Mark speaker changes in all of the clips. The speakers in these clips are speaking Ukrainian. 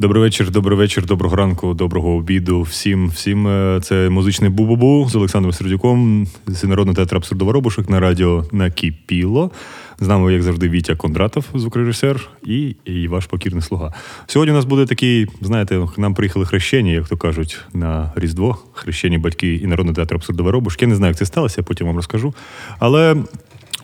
Speaker 1: Добрий вечір, добрий вечір, доброго ранку, доброго обіду. Всім, всім е, це музичний бу-бу-бу з Олександром Сердюком з Народного театру абсурдоворобушок на радіо Накіпіло. З нами, як завжди, Вітя Кондратов, звукорежисер, і, і ваш покірний слуга. Сьогодні у нас буде такий, знаєте, нам приїхали хрещені, як то кажуть, на Різдво. Хрещені батьки і Народний театр абсурдоворобушки. Я не знаю, як це сталося, я потім вам розкажу. Але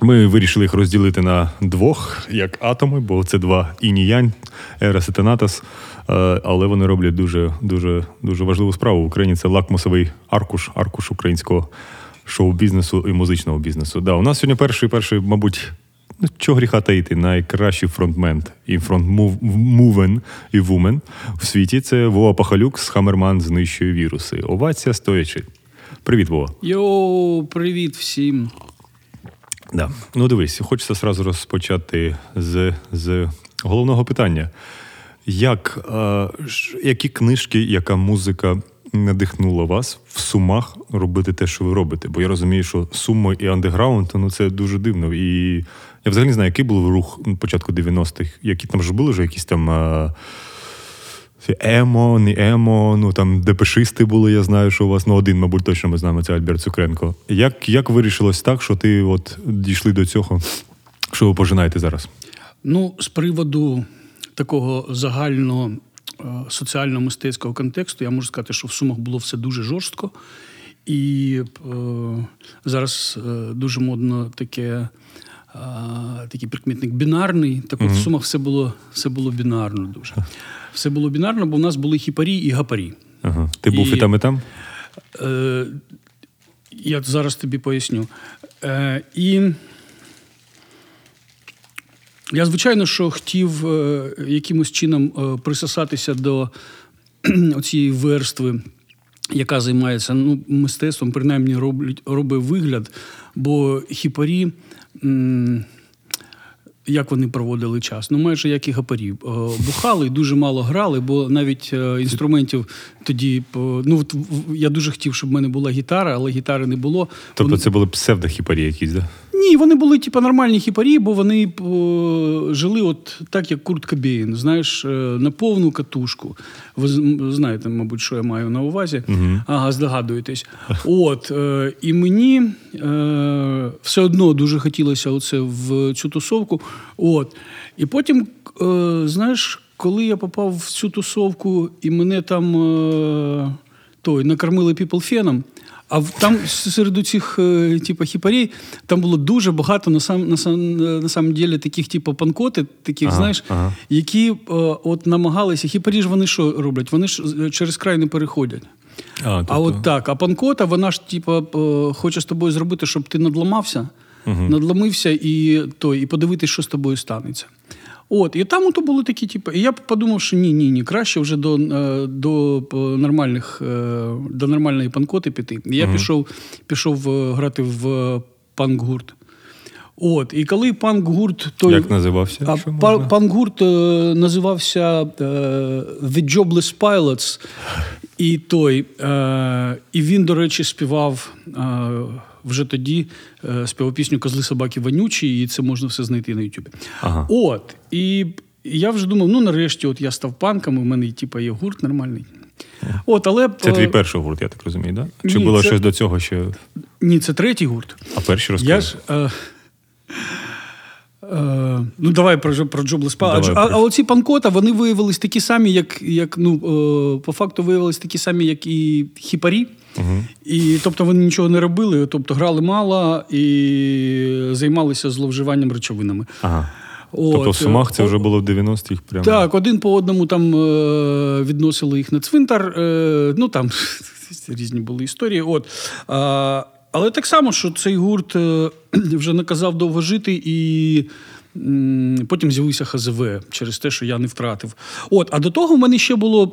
Speaker 1: ми вирішили їх розділити на двох, як атоми, бо це два інь-янь, Ерас і Тенатас. Е, Але вони роблять дуже, дуже, дуже важливу справу. В Україні це лакмусовий аркуш, аркуш українського шоу-бізнесу і музичного бізнесу. Да, у нас сьогодні перший, перший, мабуть, ну, чого гріха таїти, найкращий фронтмен і фронтмувен і вумен в світі. Це Вова Пахалюк з Хамерман знищує віруси. Овація стоячи. Привіт, Вова.
Speaker 2: Йоу, привіт всім.
Speaker 1: Да. Ну, дивись, хочеться сразу розпочати з, з головного питання. Як, е, які книжки, яка музика надихнула вас в сумах робити те, що ви робите? Бо я розумію, що сумо і андеграунд ну це дуже дивно. І я взагалі не знаю, який був рух на початку 90-х, які там ж були вже якісь там. Е, Емо, не емо, ну там депешисти були, я знаю, що у вас ну один, мабуть, точно ми знаємо, це Альберт Цукренко. Як, як вирішилось так, що ти от дійшли до цього, що ви пожинаєте зараз?
Speaker 2: Ну, з приводу такого загального е, соціально-мистецького контексту, я можу сказати, що в Сумах було все дуже жорстко. І е, зараз е, дуже модно таке. е, Такий прикметник бінарний. Так от в Сумах все було, все було бінарно дуже. Все було бінарно, бо в нас були хіпарі і гапарі.
Speaker 1: Ага. Ти був і
Speaker 2: І-
Speaker 1: там, і там?
Speaker 2: Е, я зараз тобі поясню. Е, і я, звичайно, що хотів е, якимось чином е, присосатися до цієї верстви, яка займається ну, мистецтвом, принаймні роблять, робить вигляд, бо хіпарі. як вони проводили час? Ну, майже як і гапарі. Е, Бухали дуже мало грали, бо навіть інструментів тоді. Ну, от я дуже хотів, щоб в мене була гітара, але гітари не було.
Speaker 1: Тобто це були псевдохіпарі якісь, да?
Speaker 2: Ні, вони були типу, нормальні хіпарі, бо вони о, жили от так, як Курт Кобейн, знаєш, е, на повну катушку. Ви знаєте, мабуть, що я маю на увазі. Ага, здогадуєтесь. От, е, і мені е, все одно дуже хотілося оце в цю тусовку. От. І потім, е, знаєш, коли я попав в цю тусовку, і мене там е, той, накормили піплфеном, а там серед цих е, типу, хіпарей там було дуже багато на сам на сам на самом деле таких, типу, панкоти, таких,
Speaker 1: Ага,
Speaker 2: знаєш,
Speaker 1: ага.
Speaker 2: які е, от намагалися. Хіпарі ж вони що роблять? Вони ж через край не переходять.
Speaker 1: А, тобто...
Speaker 2: А от так, а панкота, вона ж, типу, хоче з тобою зробити, щоб ти надламався, надламився і, то, і подивитись, що з тобою станеться. От, і там ото були такі, типу, і я подумав, що ні, ні, ні, краще вже до, е, до е, нормальних, е, до нормальної панкоти піти. І я пішов, пішов е, грати в панк-гурт. От, і коли панк-гурт той.
Speaker 1: Як називався?
Speaker 2: А па- панк-гурт е, називався е, The Jobless Pilots. І той. Е, і він, до речі, співав вже тоді е, співав пісню Козли собаки вонючі, і це можна все знайти на Ютубі.
Speaker 1: Ага.
Speaker 2: От. І я вже думав, ну нарешті, от я став панком, у мене типу, є гурт нормальний. От, але,
Speaker 1: Це твій перший гурт, я так розумію, да? Чи
Speaker 2: ні,
Speaker 1: було
Speaker 2: це-
Speaker 1: щось до цього ще?
Speaker 2: Ні, це третій гурт.
Speaker 1: А перші розкажи.
Speaker 2: Я ж. Е, е, ну, давай про, про Джоблес
Speaker 1: Давай,
Speaker 2: А, а, а оці панкота, вони виявились такі самі, як, як ну, е, по факту виявились такі самі, як і хіпарі. І, тобто вони нічого не робили, тобто грали мало і займалися зловживанням речовинами.
Speaker 1: Ага.
Speaker 2: От,
Speaker 1: Тобто в Сумах це вже було в 90-х прямо.
Speaker 2: Так, один по одному там е, відносили їх на цвинтар. Е, ну там різні були історії. От. Але так само, що цей гурт е, вже наказав довго жити і. Потім з'явився ХЗВ через те, що я не втратив. От, а до того в мене ще було,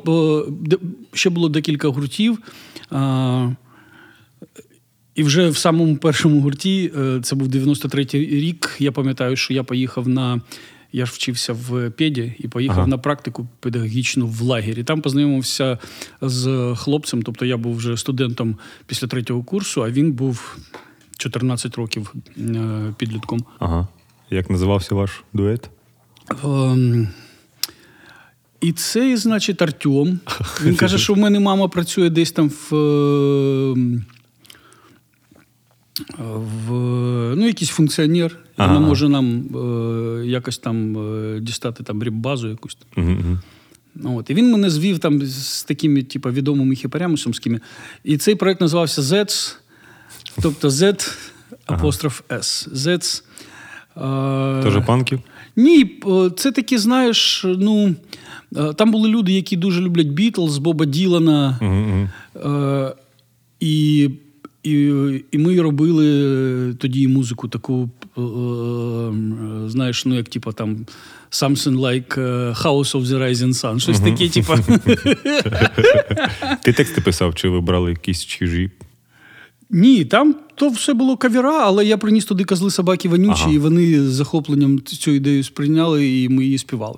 Speaker 2: ще було декілька гуртів. І вже в самому першому гурті, е, це був 93-й рік. Я пам'ятаю, що я поїхав на. Я ж вчився в педі і поїхав
Speaker 1: Ага.
Speaker 2: на практику педагогічну в лагері. Там познайомився з хлопцем. Тобто я був вже студентом після третього курсу, а він був 14 років е, підлітком.
Speaker 1: Ага. Як називався ваш дует?
Speaker 2: І цей, значить, Артем. Він каже, що в мене мама працює десь там в. в ну, якийсь функціонер. Вона може нам е, якось там е, дістати там ріббазу якусь. Ну, От. І він мене звів там з такими, типу, відомими хіпарями сумськими. І цей проект називався ZETS, тобто Z апостроф S. ZETS. е,
Speaker 1: Тоже панків?
Speaker 2: Ні, це такі, знаєш, ну е, там були люди, які дуже люблять Бітлз, Боба Ділана. Е, і, і, і ми робили тоді музику таку, е, е, знаєш, ну як типу там something like е, House of the Rising Sun. Щось таке, типу.
Speaker 1: Ти тексти писав, чи ви брали якісь чужі?
Speaker 2: Ні, там то все було кавіра, але я приніс туди козли собаки вонючі,
Speaker 1: Ага.
Speaker 2: і вони з захопленням цю ідею сприйняли, і ми її співали.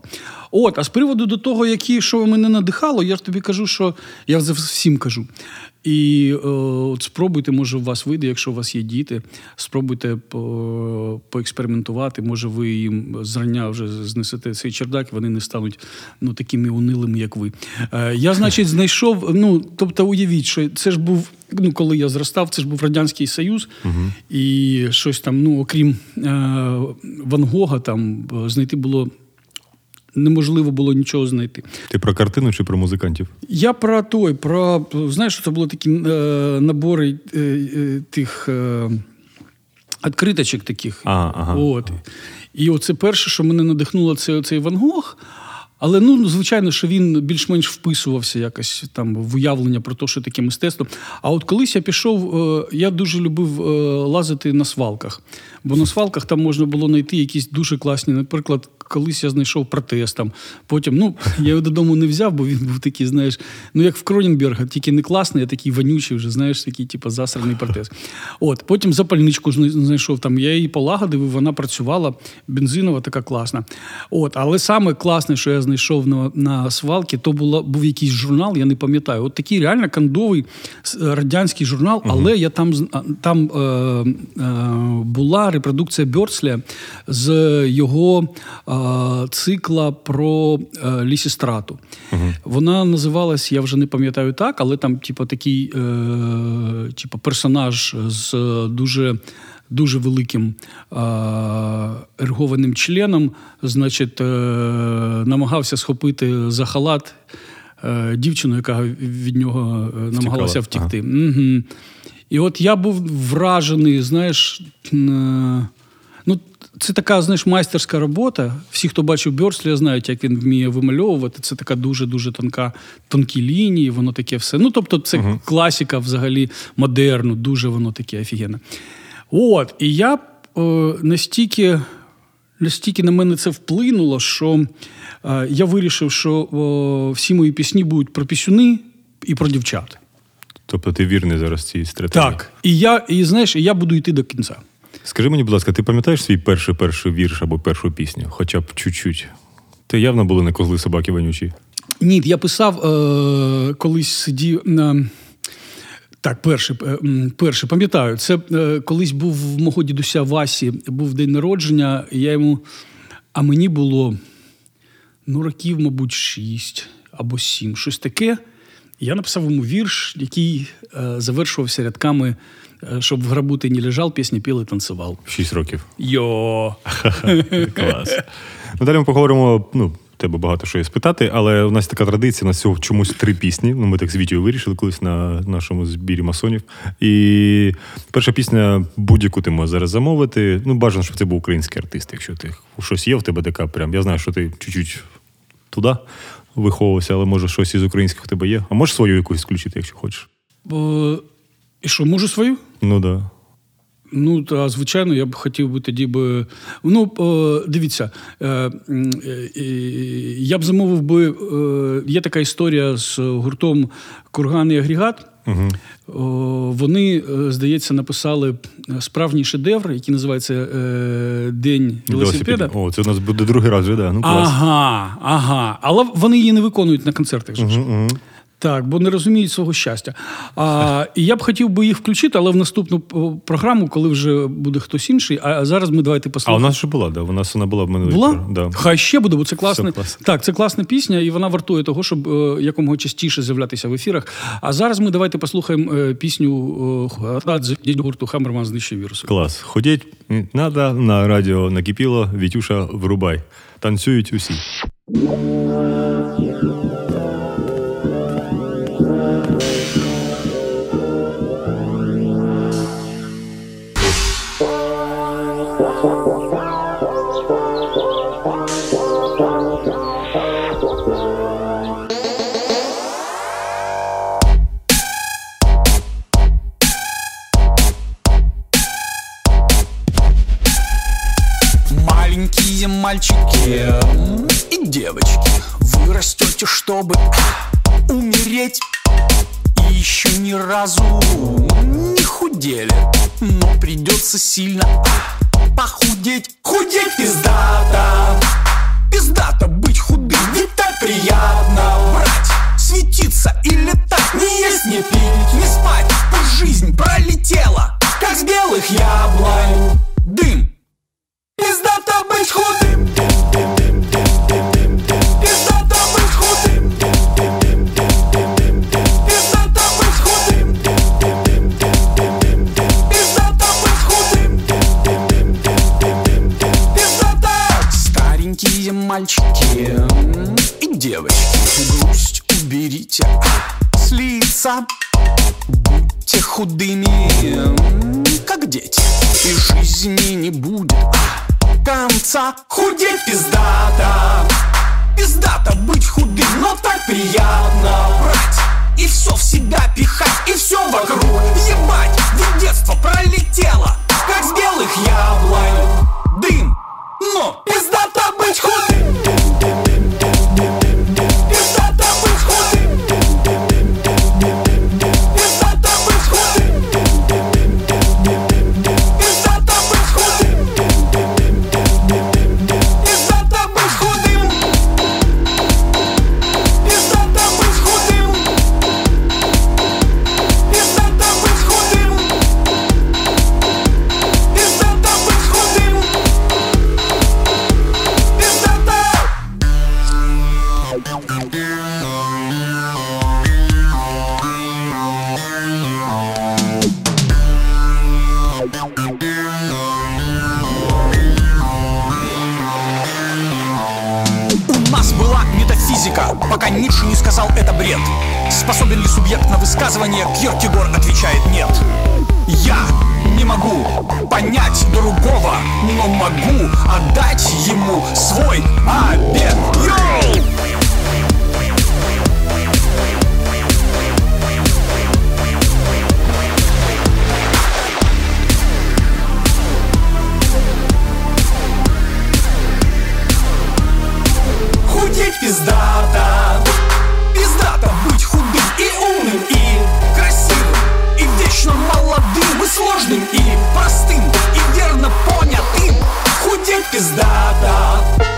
Speaker 2: От, а з приводу до того, які, що мене надихало, я ж тобі кажу, що я всім кажу. І е, от спробуйте, може, у вас вийде, якщо у вас є діти, спробуйте по, поекспериментувати. Може, ви їм зрання вже знесете цей чердак, вони не стануть ну, такими унилими, як ви. Е, я, значить, знайшов. Ну, тобто, уявіть, що це ж був. Ну, коли я зростав, це ж був Радянський Союз, і щось там, ну, окрім е, Ван Гога, там е, знайти було неможливо було нічого знайти.
Speaker 1: Ти про картину чи про музикантів?
Speaker 2: Я про той, про знаєш, це були такі е, набори е, е, тих е, відкриточок таких.
Speaker 1: А, ага.
Speaker 2: От. І оце перше, що мене надихнуло, це цей Ван Гог. Але ну, звичайно, що він більш-менш вписувався якось там в уявлення про те, що таке мистецтво. А от колись я пішов, е, я дуже любив е, лазити на свалках. Бо на свалках там можна було знайти якісь дуже класні. Наприклад, колись я знайшов протез там. Потім, ну, я його додому не взяв, бо він був такий, знаєш, ну як в Кроненберга, тільки не класний, а такий вонючий, вже знаєш, такий, типу, засраний протез. От, потім запальничку знайшов там. Я її полагодив, і вона працювала, бензинова, така класна. От, але саме класне, що я знайшов на, на свалці, то було, був якийсь журнал, я не пам'ятаю. От такий реально кондовий с- радянський журнал, але я там, там е, е, була репродукція Бьорсля з його е, цикла про е, лісістрату. Вона називалась, я вже не пам'ятаю так, але там, типу, такий е, типу, персонаж з дуже. Дуже великим е, ергованим членом, значить, е, намагався схопити за халат е, дівчину, яка від нього е, намагалася втікти. Угу. І от я був вражений, знаєш, е, це така, знаєш, майстерська робота. Всі, хто бачив Бьорслі, знають, як він вміє вимальовувати. Це така дуже-дуже тонка, тонкі лінії, воно таке все. Ну, тобто, це класика взагалі модерну, дуже воно таке офігенне. От, і я е, настільки, настільки на мене це вплинуло, що е, я вирішив, що о, всі мої пісні будуть про пісюни і про дівчат.
Speaker 1: Тобто ти вірний зараз цій стратегії?
Speaker 2: Так. І я, і знаєш, я буду йти до кінця.
Speaker 1: Скажи мені, будь ласка, ти пам'ятаєш свій перший перший вірш або першу пісню? Хоча б чуть-чуть. Ти явно були не козли собаки вонючі.
Speaker 2: Ні, я писав, е, колись сидів на. Так, е, м, перший, пам'ятаю, це е, колись був в мого дідуся Васі, був день народження, і я йому. А мені було ну, років, мабуть, шість або сім, щось таке. Я написав йому вірш, який е, завершувався рядками, щоб в гробу ти не лежав, пісні піл і танцював.
Speaker 1: 6 років.
Speaker 2: Йо!
Speaker 1: Клас. Ну, далі ми поговоримо. Ну, тебе багато що є спитати, але у нас така традиція, у нас всього чомусь три пісні. Ну, ми так з Вітєю вирішили колись на нашому збірі масонів. І перша пісня, будь-яку ти можеш зараз замовити. Ну, бажано, щоб це був український артист, якщо ти щось є в тебе така прям. Я знаю, що ти чуть-чуть туди виховувався, але може щось із українських в тебе є. А можеш свою якусь включити, якщо хочеш.
Speaker 2: Е, і що, можу свою?
Speaker 1: Ну так. Да.
Speaker 2: Ну, та, звичайно, я б хотів би тоді би. Ну, е, дивіться, е, е, я б замовив би. Є така історія з гуртом Курган і агрегат. О, Вони, здається, написали справжній шедевр, який називається День велосипеда.
Speaker 1: О, це у нас буде другий раз да. Ну, клас.
Speaker 2: Ага, ага. Але вони її не виконують на концертах. же ж. Так, бо не розуміють свого щастя. А, і я б хотів би їх включити, але в наступну програму, коли вже буде хтось інший. А зараз ми давайте послухаємо.
Speaker 1: А у нас ще була, да. У нас вона була в минулій
Speaker 2: Була?
Speaker 1: Да.
Speaker 2: Хай ще буде, бо це класне. Так, це класна пісня, і вона вартує того, щоб е, якомога частіше з'являтися в ефірах. А зараз ми давайте послухаємо е, пісню е, гурту Хамерман знищив віруси.
Speaker 1: Клас. Ходіть надо, на радіо накипіло, Вітюша, врубай. Танцюють усі.
Speaker 3: И девочки Вы растете, чтобы умереть. И еще ни разу не худели Но придется сильно похудеть. Худеть пиздато. Пиздато быть худым Ведь так приятно брать Светиться и летать Не есть, не пить, не спать. Пусть жизнь пролетела Как с белых яблонь. Дым. Пиздато быть худым. Пиздато лица Будьте худыми, как дети. И жизни не будет конца. Худеть пиздато Пиздато быть худым, но так приятно брать И все в себя пихать, и все вокруг. Ебать, ведь детство пролетело пока Ницше не сказал это бред. Способен ли субъект на высказывание, Кьеркегор отвечает нет. Я не могу понять другого, но могу отдать ему свой обед. Йоу! Звідки здата?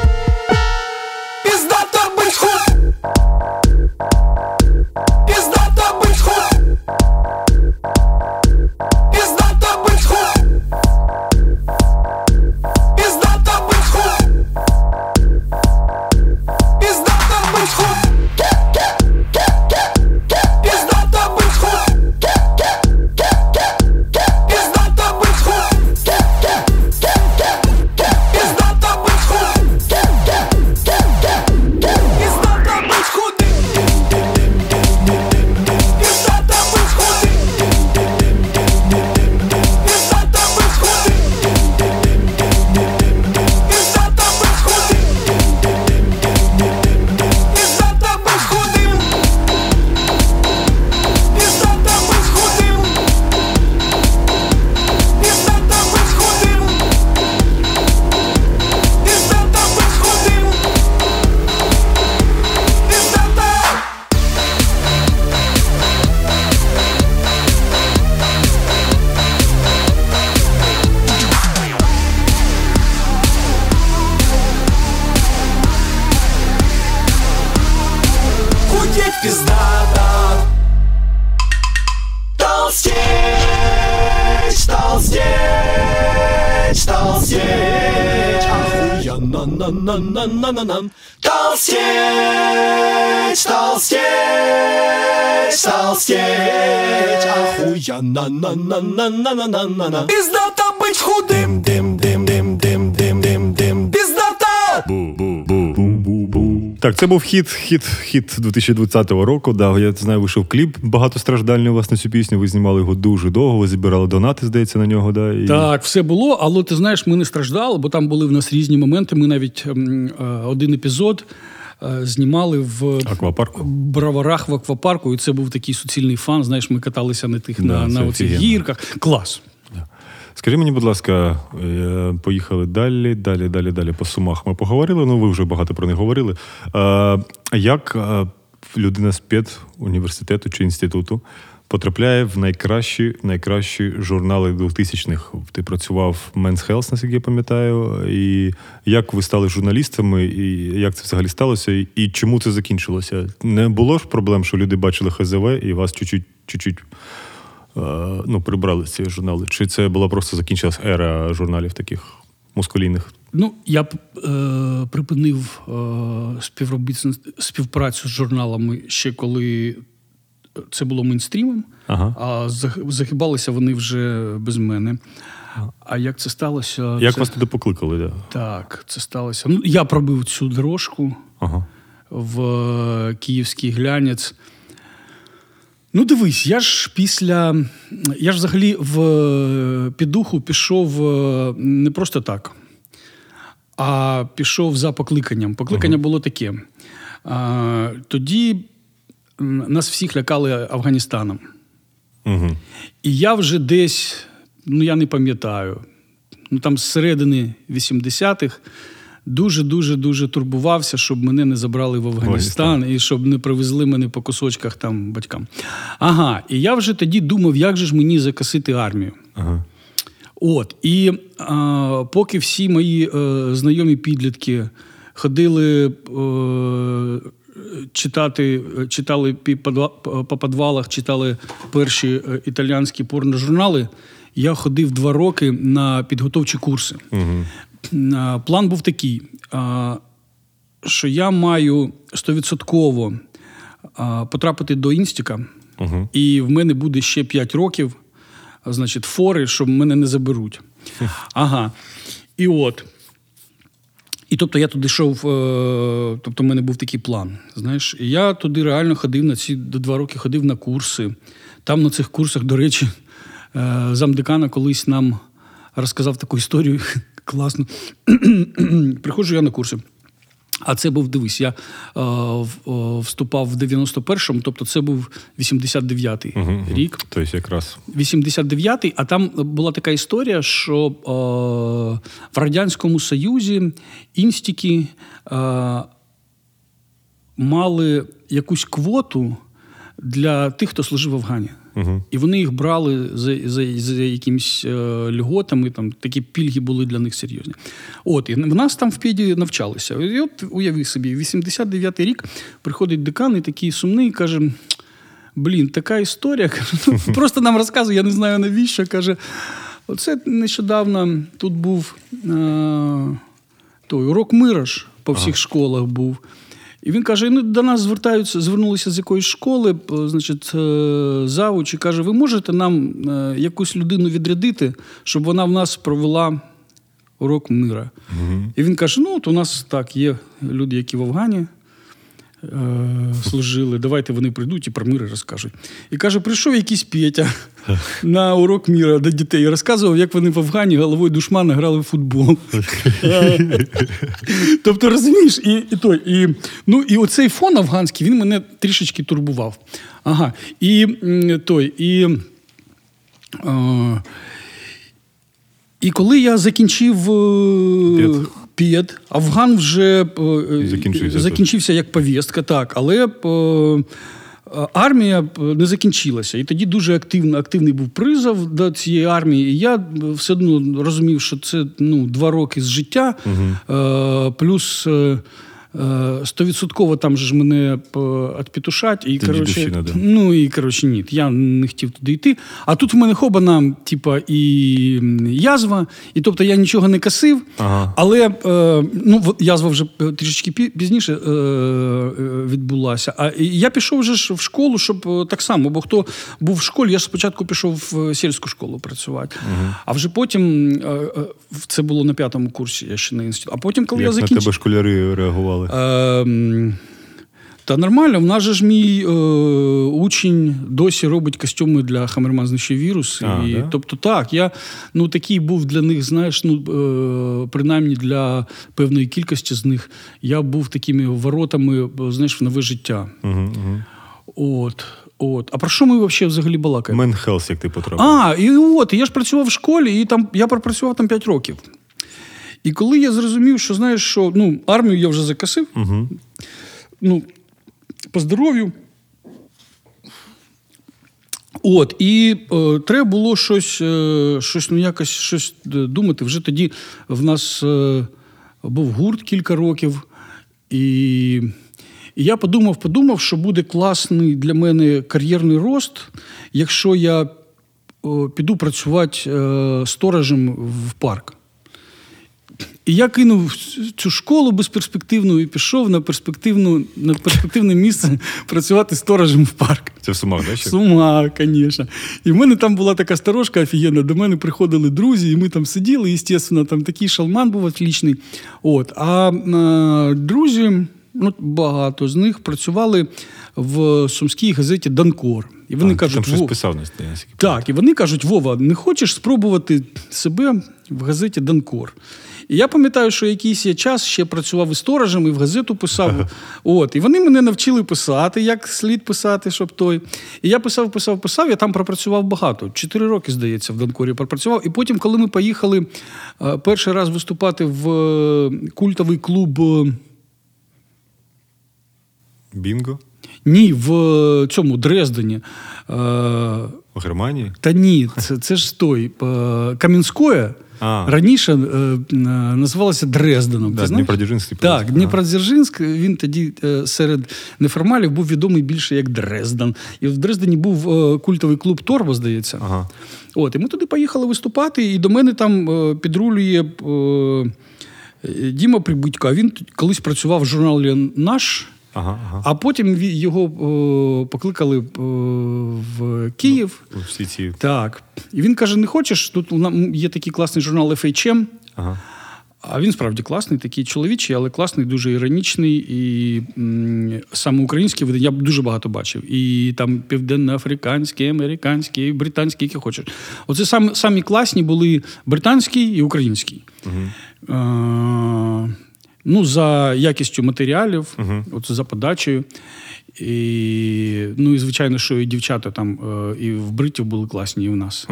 Speaker 3: на-на-на-на-на-на-на Толстеть, толстеть, толстеть Охуенно, на-на-на-на-на-на-на Пиздато быть худым, дым, дым, дым,
Speaker 1: Так, це був хіт, хіт, хіт 2020 року. Да, я знаю, вийшов кліп багатостраждальний у вас на цю пісню. Ви знімали його дуже довго, ви збирали донати, здається, на нього. Да, і...
Speaker 2: Так, все було, але ти знаєш, ми не страждали, бо там були в нас різні моменти. Ми навіть ем, е, один епізод е, знімали в
Speaker 1: Аквапарку.
Speaker 2: браварах в аквапарку, і це був такий суцільний фан. Знаєш, ми каталися на тих
Speaker 1: Да,
Speaker 2: на, на оцих гірках. Клас.
Speaker 1: Скажи мені, будь ласка, е, поїхали далі, далі, далі, далі по сумах. Ми поговорили, ну ви вже багато про них говорили. Е, як е, людина з пед університету чи інституту потрапляє в найкращі, найкращі журнали 2000-х? Ти працював в Men's Health, наскільки я пам'ятаю. І як ви стали журналістами, і як це взагалі сталося, і, чому це закінчилося? Не було ж проблем, що люди бачили ХЗВ і вас чуть-чуть, чуть-чуть ну, прибрали ці журнали? Чи це була просто закінчилась ера журналів таких мускулійних?
Speaker 2: Ну, я б е, припинив е, співпрацю з журналами ще коли це було мейнстрімом,
Speaker 1: Ага.
Speaker 2: а зах- захибалися вони вже без мене. А як це сталося?
Speaker 1: Як
Speaker 2: це...
Speaker 1: вас туди покликали? Да?
Speaker 2: Так, це сталося. Ну, я пробив цю дорожку
Speaker 1: Ага.
Speaker 2: в е, київський глянець. Ну, дивись, я ж після. Я ж взагалі в е, підуху пішов е, не просто так, а пішов за покликанням. Покликання було таке. А, тоді нас всіх лякали Афганістаном.
Speaker 1: Угу.
Speaker 2: І я вже десь, ну я не пам'ятаю, ну там з середини 80-х дуже-дуже дуже турбувався, щоб мене не забрали в Афганістан і щоб не привезли мене по кусочках там батькам. Ага, і я вже тоді думав, як же ж мені закасити армію.
Speaker 1: Ага.
Speaker 2: От, і а, поки всі мої е, знайомі підлітки ходили е, читати, е, читали по підвалах, читали перші італіянські порножурнали, я ходив два роки на підготовчі курси.
Speaker 1: Угу.
Speaker 2: План був такий, що я маю стовідсотково потрапити до інстіка,
Speaker 1: Угу.
Speaker 2: і в мене буде ще 5 років, значить, фори, щоб мене не заберуть. Ага. І от. І тобто я туди йшов, е, тобто в мене був такий план. Знаєш, і я туди реально ходив на ці два роки ходив на курси. Там на цих курсах, до речі, е, замдекана колись нам розказав таку історію класну. Приходжу я на курси. А це був, дивись, я е, в- о, вступав в 91-му, тобто це був 89-й рік.
Speaker 1: Тобто якраз
Speaker 2: 89-й, а там була така історія, що е, в Радянському Союзі інстіки е, мали якусь квоту для тих, хто служив в Афгані.
Speaker 1: Угу.
Speaker 2: І вони їх брали за, за, за якимись е, льготами, там такі пільги були для них серйозні. От, і в нас там в Педі навчалися. І от уяви собі, 89-й рік приходить декан і такий сумний, каже: Блін, така історія. Ну, просто нам розказує, я не знаю навіщо. Каже, оце нещодавно тут був е, той урок мира по всіх школах був. І він каже: ну, до нас звертаються, звернулися з якоїсь школи, значить, е, завуч, і каже, ви можете нам е, якусь людину відрядити, щоб вона в нас провела урок мира. І він каже: ну, от у нас так, є люди, які в Афгані служили, давайте вони прийдуть і про мир розкажуть. І каже, прийшов якийсь Петя на урок міра до дітей і розказував, як вони в Афгані головою душмана грали в футбол. тобто, розумієш, і, і, той, і, ну, і оцей фон афганський він мене трішечки турбував. Ага. І той, і. Е, і коли я закінчив п'єд, Афган вже е,
Speaker 1: Закінчився
Speaker 2: закінчився як повістка, так, але е, армія е, не закінчилася. І тоді дуже активно, активний був призов до цієї армії. І я все одно розумів, що це ну, два роки з життя, угу. плюс. Е, е, стовідсотково там же ж мене п- відпетушать. І, коротше,
Speaker 1: да.
Speaker 2: ну і коротше, ні, я не хотів туди йти. А тут в мене хобана, типа, і язва, і тобто я нічого не касив,
Speaker 1: Ага.
Speaker 2: але е, ну, язва вже е, трішечки пі- пізніше е, е, відбулася. А я пішов вже ж в школу, щоб е, так само, бо хто був в школі, я ж спочатку пішов в сільську школу працювати, а вже потім е, е, це було на п'ятому курсі, я ще на інститут. А потім, коли
Speaker 1: Як
Speaker 2: я
Speaker 1: на
Speaker 2: закінчив.
Speaker 1: тебе школяри реагували?
Speaker 2: Ем, Та нормально, в нас же ж мій е, учень досі робить костюми для Хамерман Знищує Віруси.
Speaker 1: А,
Speaker 2: і,
Speaker 1: да?
Speaker 2: Тобто, так, я ну, такий був для них, знаєш, ну, е, принаймні для певної кількості з них, я був такими воротами, е, знаєш, в нове життя.
Speaker 1: Угу, угу.
Speaker 2: От, от. А про що ми взагалі взагалі балакаємо?
Speaker 1: Men's Health, як ти потрапив.
Speaker 2: А, і от, я ж працював в школі, і там я пропрацював там 5 років. І коли я зрозумів, що знаєш, що ну, армію я вже закасив,
Speaker 1: Угу.
Speaker 2: ну, по здоров'ю. От, і е, треба було щось, е, щось, ну, якось щось е, думати. Вже тоді в нас е, був гурт кілька років. І, і я подумав, подумав, що буде класний для мене кар'єрний рост, якщо я піду працювати е, сторожем в парк. І я кинув цю школу безперспективну і пішов на перспективну, на перспективне місце працювати сторожем в парк.
Speaker 1: Це в Сумах, да?
Speaker 2: В? Сума, звісно. І в мене там була така сторожка офігенна. До мене приходили друзі, і ми там сиділи. І, звісно, там такий шалман був отлічний. От. А е, друзі, ну, багато з них працювали в сумській газеті Данкор. І вони
Speaker 1: А,
Speaker 2: кажуть,
Speaker 1: там щось писав на
Speaker 2: так, і вони кажуть: Вова, не хочеш спробувати себе в газеті Данкор? І я пам'ятаю, що якийсь я час ще працював і сторожем, і в газету писав. От, і вони мене навчили писати, як слід писати, щоб той. І я писав, писав, писав. Я там пропрацював багато. Чотири роки, здається, в Данкорі пропрацював. І потім, коли ми поїхали е, перший раз виступати в е, культовий клуб. е,
Speaker 1: Бінго?
Speaker 2: Ні, в цьому Дрездені.
Speaker 1: В Германії?
Speaker 2: Та ні, це, це ж той Кам'янськое
Speaker 1: А.
Speaker 2: раніше е, е, називалося Дрезденом.
Speaker 1: Да,
Speaker 2: Ти знаєш?
Speaker 1: Дніпродзержинськ, типу.
Speaker 2: Так, Дніпродзержинськ, він тоді е, серед неформалів був відомий більше як Дрезден. І в Дрездені був е, культовий клуб Торбо, здається.
Speaker 1: Ага.
Speaker 2: От, і ми туди поїхали виступати, і до мене там е, підрулює е, Діма Прибудько. А він колись працював в журналі Наш.
Speaker 1: Ага, ага.
Speaker 2: А потім його е, покликали е, в Київ.
Speaker 1: Ну, Всі ці.
Speaker 2: Так. І він каже: не хочеш? Тут є такий класний журнал FHM.
Speaker 1: Ага.
Speaker 2: А він справді класний, такий чоловічий, але класний, дуже іронічний. І м, саме український видання я б дуже багато бачив. І там південноафриканський, американський, британський, які хочеш. Оце сам, самі класні були британський і український. Е, ну, за якістю матеріалів, от за подачею. І, ну і звичайно, що і дівчата там е, і в бритів були класні, і в нас.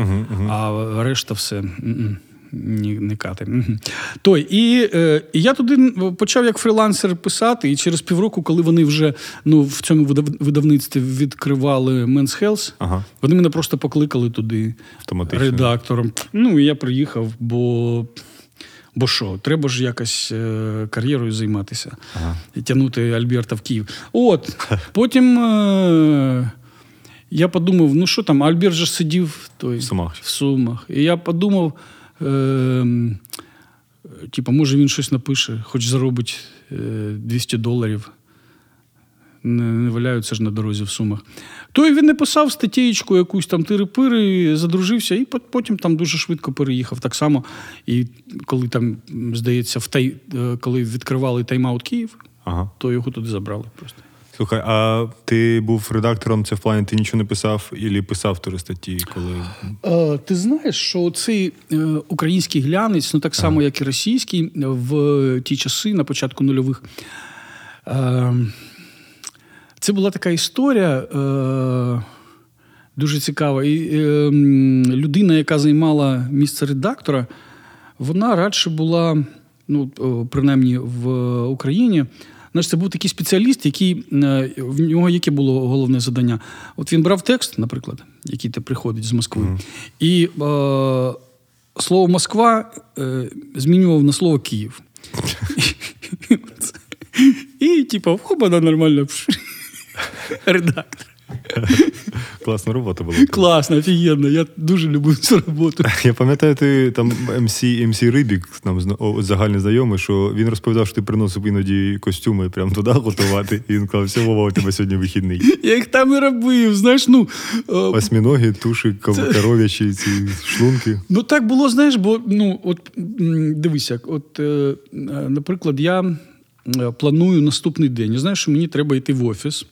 Speaker 2: А решта все. Ні, не кати. Той. І, е, і я туди почав як фрілансер писати, і через півроку, коли вони вже ну, в цьому видавництві відкривали Men's Health,
Speaker 1: Ага.
Speaker 2: вони мене просто покликали туди редактором. Ну, і я приїхав, бо. Бо що, треба ж якось е, кар'єрою займатися ага. тягнути Альберта в Київ. От, потім е, я подумав: ну що там, Альберт же сидів той,
Speaker 1: В Сумах.
Speaker 2: в Сумах. І я подумав, е, типу, може він щось напише, хоч заробить е, 200 доларів. Не, не валяються ж на дорозі в Сумах. То і він написав статтєчку якусь там тири-пири, задружився, і потім там дуже швидко переїхав. Так само. І коли там, здається, в тай, е, коли відкривали тайм-аут Київ,
Speaker 1: Ага.
Speaker 2: то його туди забрали просто.
Speaker 1: Слухай, а ти був редактором, це в плані, ти нічого не писав, і писав тури статті, коли.
Speaker 2: Е, ти знаєш, що цей е, український глянець, ну так само, як і російський, в ті часи, на початку нульових. Це була така історія е, дуже цікава. І е, людина, яка займала місце редактора, вона радше була, ну, принаймні в Україні. Знаєш, це був такий спеціаліст, який е, в нього яке було головне завдання. От він брав текст, наприклад, який те приходить з Москви, і е, слово Москва е, змінював на слово Київ. І і типу, хоба, нормально. Редактор.
Speaker 1: Класна робота була.
Speaker 2: Класно, офігенно. Я дуже люблю цю роботу.
Speaker 1: Я пам'ятаю, ти там МС, МС Рибік, нам загальний знайомий, що він розповідав, що ти приносив іноді костюми прямо туди готувати. І він казав, все, Вова, у тебе сьогодні вихідний.
Speaker 2: Я їх там і робив. Знаєш, ну. е,
Speaker 1: Осьміноги, туші, коров'ячі, ці шлунки.
Speaker 2: Ну так було, знаєш, бо ну от як от, е, наприклад, я планую наступний день. Я знаю, що мені треба йти в офіс,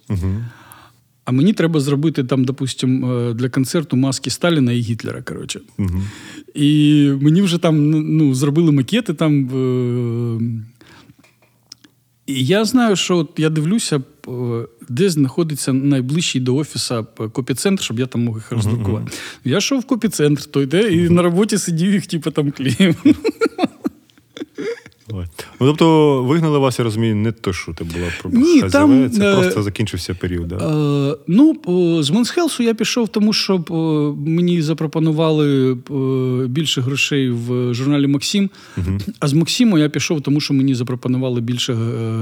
Speaker 2: а мені треба зробити там, допустим, для концерту маски Сталіна і Гітлера. Коротше. І мені вже там ну, зробили макети там. е, І я знаю, що от я дивлюся, е, де знаходиться найближчий до офісу копіцентр, щоб я там мог їх роздрукувати. Я йшов в копіцентр, той де, і на роботі сидів їх, типу, там клеїв.
Speaker 1: Ну, тобто вигнали вас, я розумію, не то, що ти була про
Speaker 2: Ні,
Speaker 1: ХЗВ,
Speaker 2: там,
Speaker 1: це
Speaker 2: е,
Speaker 1: просто закінчився період. Да?
Speaker 2: Е, ну, е, з Монсхелсу я пішов, тому що е, мені запропонували е, більше грошей в журналі Максим. А з Максиму я пішов, тому що мені запропонували більше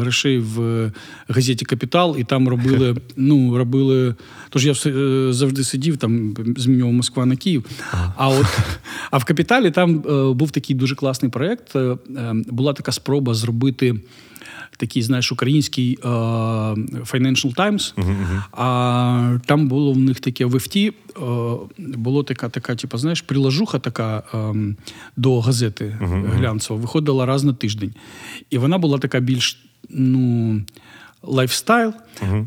Speaker 2: грошей в газеті Капітал, і там робили. ну, робили. Тож я завжди сидів, там змінював Москва на Київ. А от а в Капіталі там був такий дуже класний проєкт. Була така спроба зробити такий, знаєш, український е, Financial Times. А там було в них таке в ефті, е, було така, така, типу, знаєш, приложуха така е, до газети глянцева, виходила раз на тиждень. І вона була така більш, ну. Лайфстайл,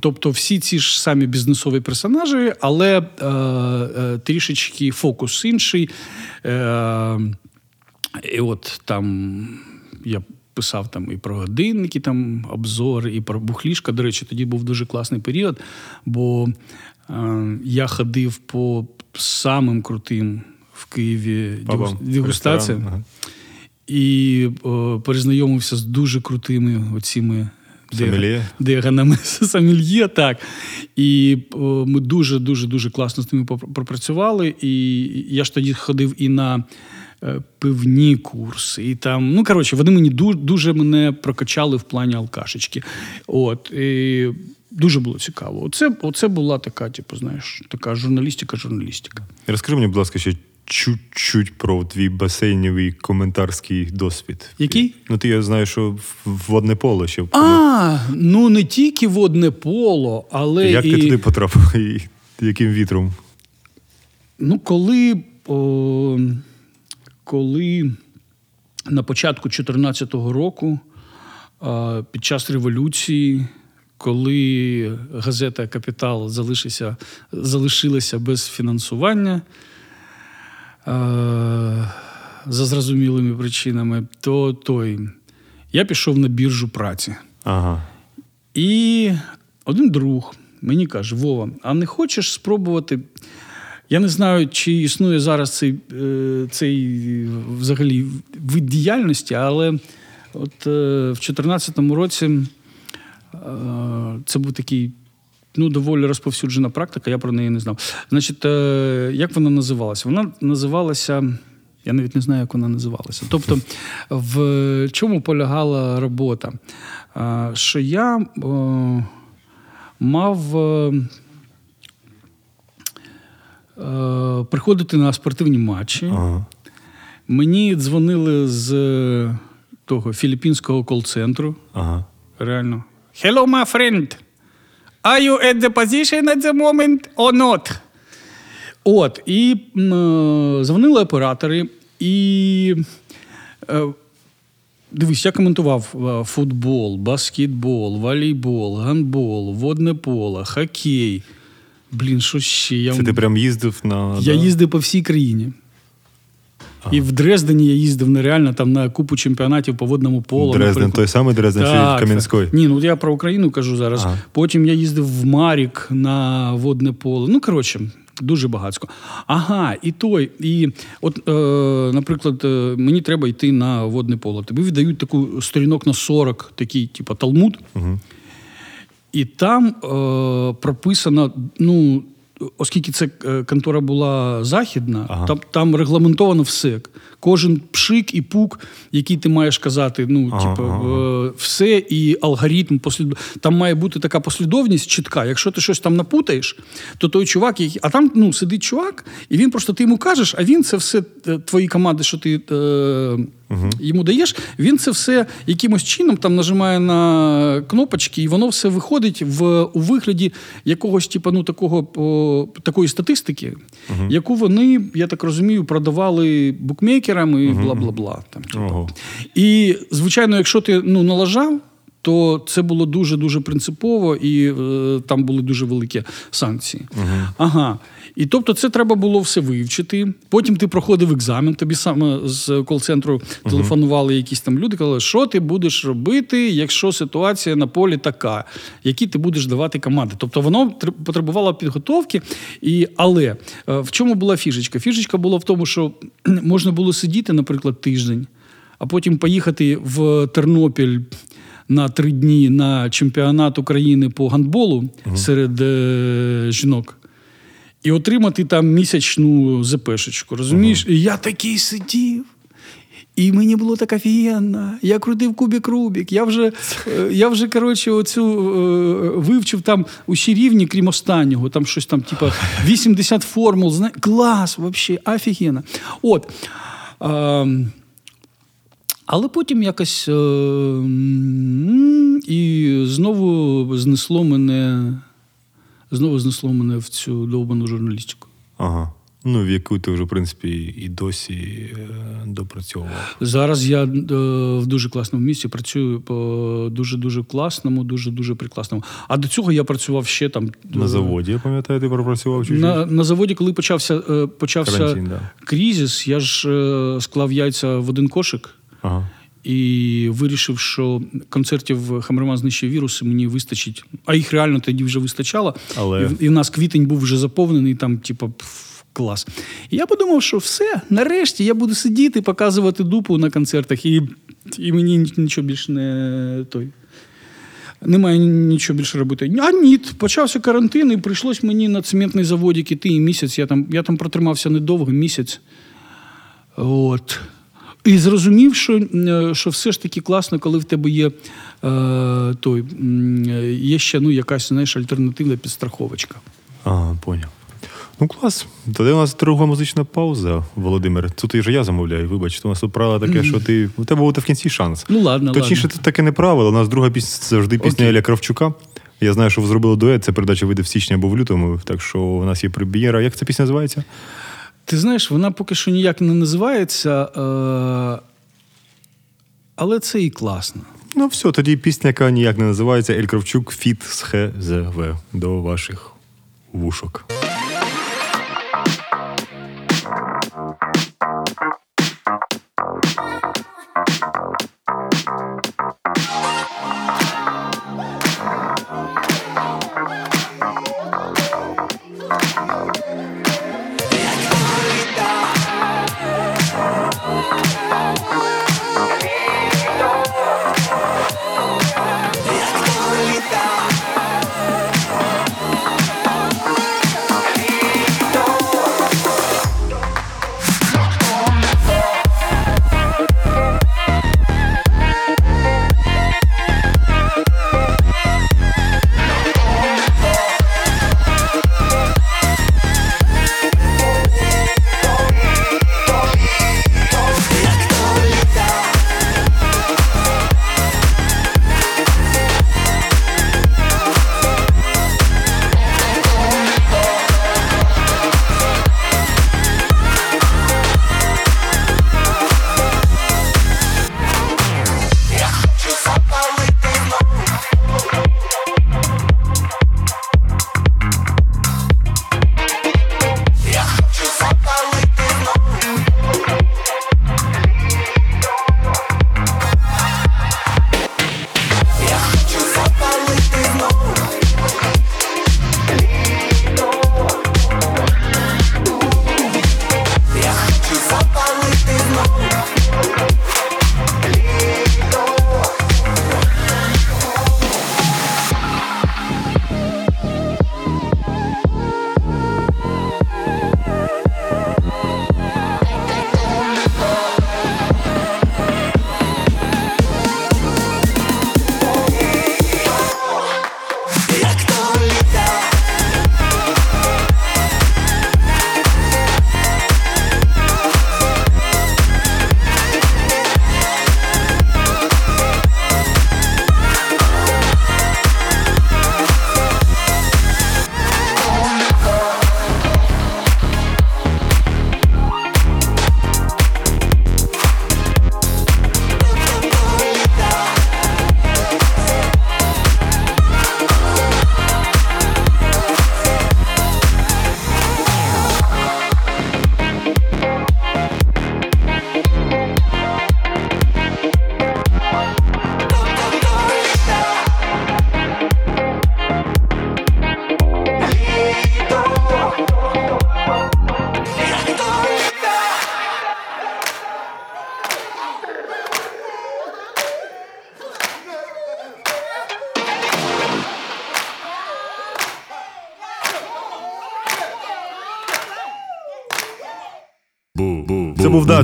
Speaker 2: тобто всі ці ж самі бізнесові персонажі, але е, трішечки фокус інший. І от там я писав там і про годинники, там обзори, і про бухлішко. До речі, тоді був дуже класний період, бо е, я ходив по самим крутим в Києві
Speaker 1: Пабам,
Speaker 2: дегустаціям і е, перезнайомився з дуже крутими оціми. Деганами сомельє, так. І е, ми дуже, дуже, класно з ними пропрацювали. І я ж тоді ходив і на пивні курси. І там, ну коротше, вони мені дуже, дуже мене прокачали в плані алкашечки. От. І дуже було цікаво. Оце, оце була така, типу, знаєш, така журналістика, журналістика.
Speaker 1: Розкажи мені, будь ласка, ще чуть-чуть про твій басейнівий коментарський досвід.
Speaker 2: Який?
Speaker 1: Ну, ти я знаю, що в- водне поле ще.
Speaker 2: А, ну не тільки водне поло, але
Speaker 1: Як
Speaker 2: і...
Speaker 1: ти туди потрапив? І яким вітром?
Speaker 2: Ну, коли, о, коли на початку 2014 року, під час революції, коли газета Капітал залишилася, залишилася без фінансування за зрозумілими причинами, то той, я пішов на біржу праці.
Speaker 1: Ага.
Speaker 2: І один друг мені каже: Вова, а не хочеш спробувати? Я не знаю, чи існує зараз цей, е, цей взагалі вид діяльності, але от е, в 2014 році е, це був такий. Ну, доволі розповсюджена практика, я про неї не знав. Значить, як вона називалася? Вона називалася. Я навіть не знаю, як вона називалася. Тобто, в чому полягала робота? Що я мав приходити на спортивні матчі.
Speaker 1: Ага.
Speaker 2: Мені дзвонили з е, того філіппінського кол-центру.
Speaker 1: Ага.
Speaker 2: Реально. Hello, my friend. Are you at the position at the moment or not? От, і м, е, дзвонили оператори, і е, дивись, я коментував е, футбол, баскетбол, волейбол, гандбол, водне поло, хокей. Блін, що ще? Я,
Speaker 1: Це ти прям їздив на.
Speaker 2: я
Speaker 1: да?
Speaker 2: їздив по всій країні. І в Дрездені я їздив нереально там на купу чемпіонатів по водному полу.
Speaker 1: Дрезден,
Speaker 2: наприклад.
Speaker 1: той самий Дрезден,
Speaker 2: Так,
Speaker 1: чи Кам'янський?
Speaker 2: Ні, ну я про Україну кажу зараз.
Speaker 1: Ага.
Speaker 2: Потім я їздив в Марік на водне поле. Ну, коротше, дуже багатсько. Ага, і той. І от, е, наприклад, е, мені треба йти на водне поле. Тобі віддають таку сторінок на 40, такий, типу, талмуд. І там е, прописано, ну. оскільки це е, контора була західна,
Speaker 1: Ага.
Speaker 2: там, там регламентовано все. Кожен пшик і пук, який ти маєш казати, ну,
Speaker 1: Ага,
Speaker 2: типу,
Speaker 1: ага.
Speaker 2: е, все і алгоритм послід... Там має бути така послідовність чітка. Якщо ти щось там напутаєш, то той чувак, який... а там ну, сидить чувак, і він просто ти йому кажеш, а він це все е, твої команди, що ти е... йому даєш, він це все якимось чином там нажимає на кнопочки, і воно все виходить в у вигляді якогось, типу, ну, такого о, такої статистики, яку вони, я так розумію, продавали букмекерам і бла бла бла. Там, типу.
Speaker 1: Ого.
Speaker 2: І, звичайно, якщо ти ну, налажав, то це було дуже дуже принципово, і е, там були дуже великі санкції. Ага. І тобто, це треба було все вивчити. Потім ти проходив екзамен. Тобі саме з кол-центру телефонували якісь там люди, казали, що ти будеш робити, якщо ситуація на полі така, які ти будеш давати команди. Тобто воно тр- потребувало підготовки. І, але е, в чому була фішечка? Фішечка була в тому, що можна було сидіти, наприклад, тиждень, а потім поїхати в Тернопіль на три дні на чемпіонат України по гандболу серед е, жінок. І отримати там місячну ЗПшечку. Розумієш? І я такий сидів. І мені було так офігенно. Я крутив кубік Рубік. Я вже, е, я вже коротше, оцю е, вивчив там усі рівні, крім останнього. Там щось там, типа 80 формул. Зна... Клас, взагалі, офігенно. От. Е, але потім якось е, і знову знесло мене. Знову знесло мене в цю довбану журналістику.
Speaker 1: Ага. Ну, в яку ти вже, в принципі, і досі е, допрацьовував.
Speaker 2: Зараз я е, в дуже класному місці працюю по дуже дуже класному, дуже дуже прекрасному. А до цього я працював ще там
Speaker 1: На
Speaker 2: е,
Speaker 1: заводі, я пам'ятаю, ти пропрацював чуть-чуть.
Speaker 2: На, на заводі, коли почався, почався
Speaker 1: Карантин, да.
Speaker 2: кризис, я ж склав яйця в один кошик.
Speaker 1: Ага.
Speaker 2: І вирішив, що концертів Хамерман знищує віруси мені вистачить. А їх реально тоді вже вистачало.
Speaker 1: Але-
Speaker 2: І, і в нас квітень був вже заповнений, там, типу, клас. І я подумав, що все, нарешті я буду сидіти, показувати дупу на концертах, і, і мені нічого більше не той. Немає нічого більше робити. А ні, почався карантин, і прийшлось мені на цементний заводик іти і місяць. Я там, я там протримався недовго, місяць. От. І зрозумів, що, що все ж таки класно, коли в тебе є, е, той, є ще ну, якась знаєш, альтернативна підстраховочка.
Speaker 1: Ага, поняв. Ну, клас. Тоді у нас друга музична пауза, Володимир. Тут і вже я замовляю. Вибач, у нас тут правило таке, що ти. У тебе буде в кінці шанс.
Speaker 2: Ну ладно,
Speaker 1: Точніше,
Speaker 2: ладно.
Speaker 1: це таке не правило. У нас друга пісня це завжди пісня
Speaker 2: Окей.
Speaker 1: Еля Кравчука. Я знаю, що ви зробили дует. Це передача вийде в січні або в лютому. Так що у нас є прем'єра. Як ця пісня називається?
Speaker 2: Ти знаєш, вона поки що ніяк не називається, е, але це і класно.
Speaker 1: Ну, все, тоді пісня, яка ніяк не називається Ель Кравчук feat з ХЗВ до ваших вушок.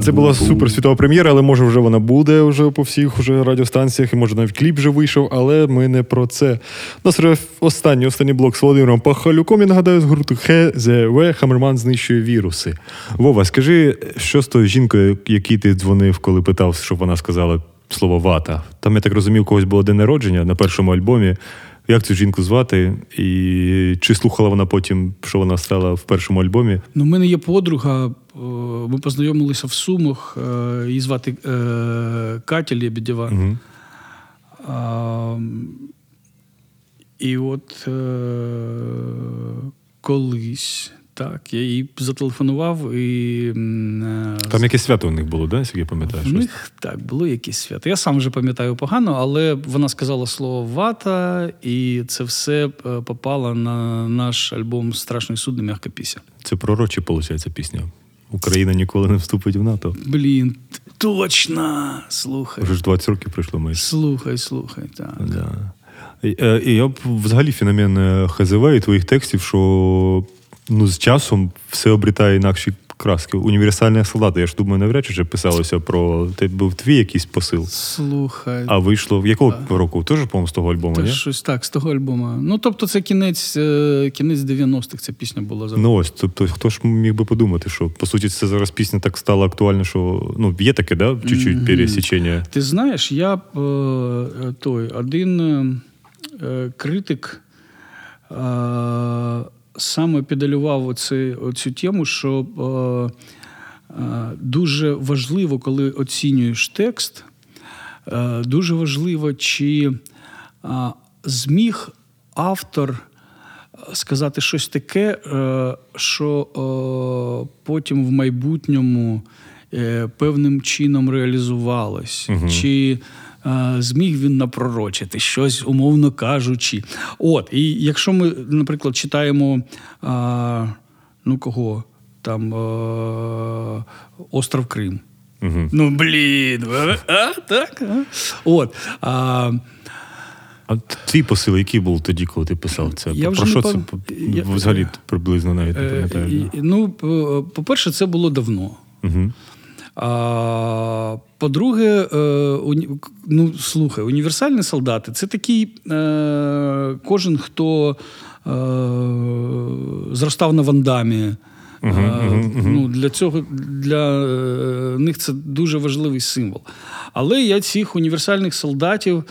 Speaker 1: Це була супер світова прем'єра, але може вже вона буде вже по всіх уже радіостанціях, і може навіть кліп вже вийшов, але ми не про це. У нас вже останній останній блок з Володимиром Пахалюком, я нагадаю, з гурту ХЗВ Хамерман знищує віруси. Вова, скажи, що з тою жінкою, якій ти дзвонив, коли питав, щоб вона сказала слово вата? Там, я так розумів, у когось було день народження на першому альбомі. Як цю жінку звати? І чи слухала вона потім, що вона стала в першому альбомі?
Speaker 2: Ну, в мене є подруга, е, ми познайомилися в Сумах, е, її звати е, Катя Лєбідєва.
Speaker 1: Угу.
Speaker 2: А, і от колись, так, я їй зателефонував і. е,
Speaker 1: Там якесь свято у них було, да, як я пам'ятаю? щось?
Speaker 2: них так було якесь свято. Я сам вже пам'ятаю погано, але вона сказала слово вата, і це все е, попало на наш альбом Страшний суд не м'яка піся.
Speaker 1: Це пророчі, виходить, пісня. Україна ніколи не вступить в НАТО.
Speaker 2: Блін, точно! Слухай.
Speaker 1: Вже ж 20 років пройшло майже.
Speaker 2: Слухай, слухай, так.
Speaker 1: Да. І, е, я б взагалі феномен ХЗВ і твоїх текстів, що ну, з часом все обрітає інакші краски. Універсальні солдати. Я ж думаю, навряд чи вже писалося про те був твій якийсь посил.
Speaker 2: Слухай.
Speaker 1: А вийшло в якого року? Теж, по-моєму, з того альбому,
Speaker 2: Та
Speaker 1: ні?
Speaker 2: щось так, з того альбому. Ну, тобто, це кінець, е, кінець 90-х ця пісня була за
Speaker 1: Ну ось, тобто, хто ж міг би подумати, що по суті це зараз пісня так стала актуальна, що ну є таке, да, чуть-чуть пересічення.
Speaker 2: Ти знаєш, я е, той один е, критик саме педалював оці, оцю тему, що е, е, дуже важливо, коли оцінюєш текст, е, дуже важливо, чи е, зміг автор сказати щось таке, е, що е, потім в майбутньому е, певним чином реалізувалось. Чи е, зміг він напророчити щось, умовно кажучи. От, і якщо ми, наприклад, читаємо а, ну кого там е, Остров Крим.
Speaker 1: Угу.
Speaker 2: Ну, блін, а, так? А? От. А,
Speaker 1: А твій посил, який був тоді, коли ти писав це?
Speaker 2: Я
Speaker 1: Про що
Speaker 2: не
Speaker 1: це
Speaker 2: я-
Speaker 1: взагалі приблизно навіть не
Speaker 2: Е,
Speaker 1: пам'ятаю.
Speaker 2: Ну, по-перше, це було давно.
Speaker 1: Угу.
Speaker 2: А, по-друге, е, уні... ну, слухай, універсальні солдати це такий е, кожен, хто е, зростав на вандамі. Е, Ну, для цього для них це дуже важливий символ. Але я цих універсальних солдатів е,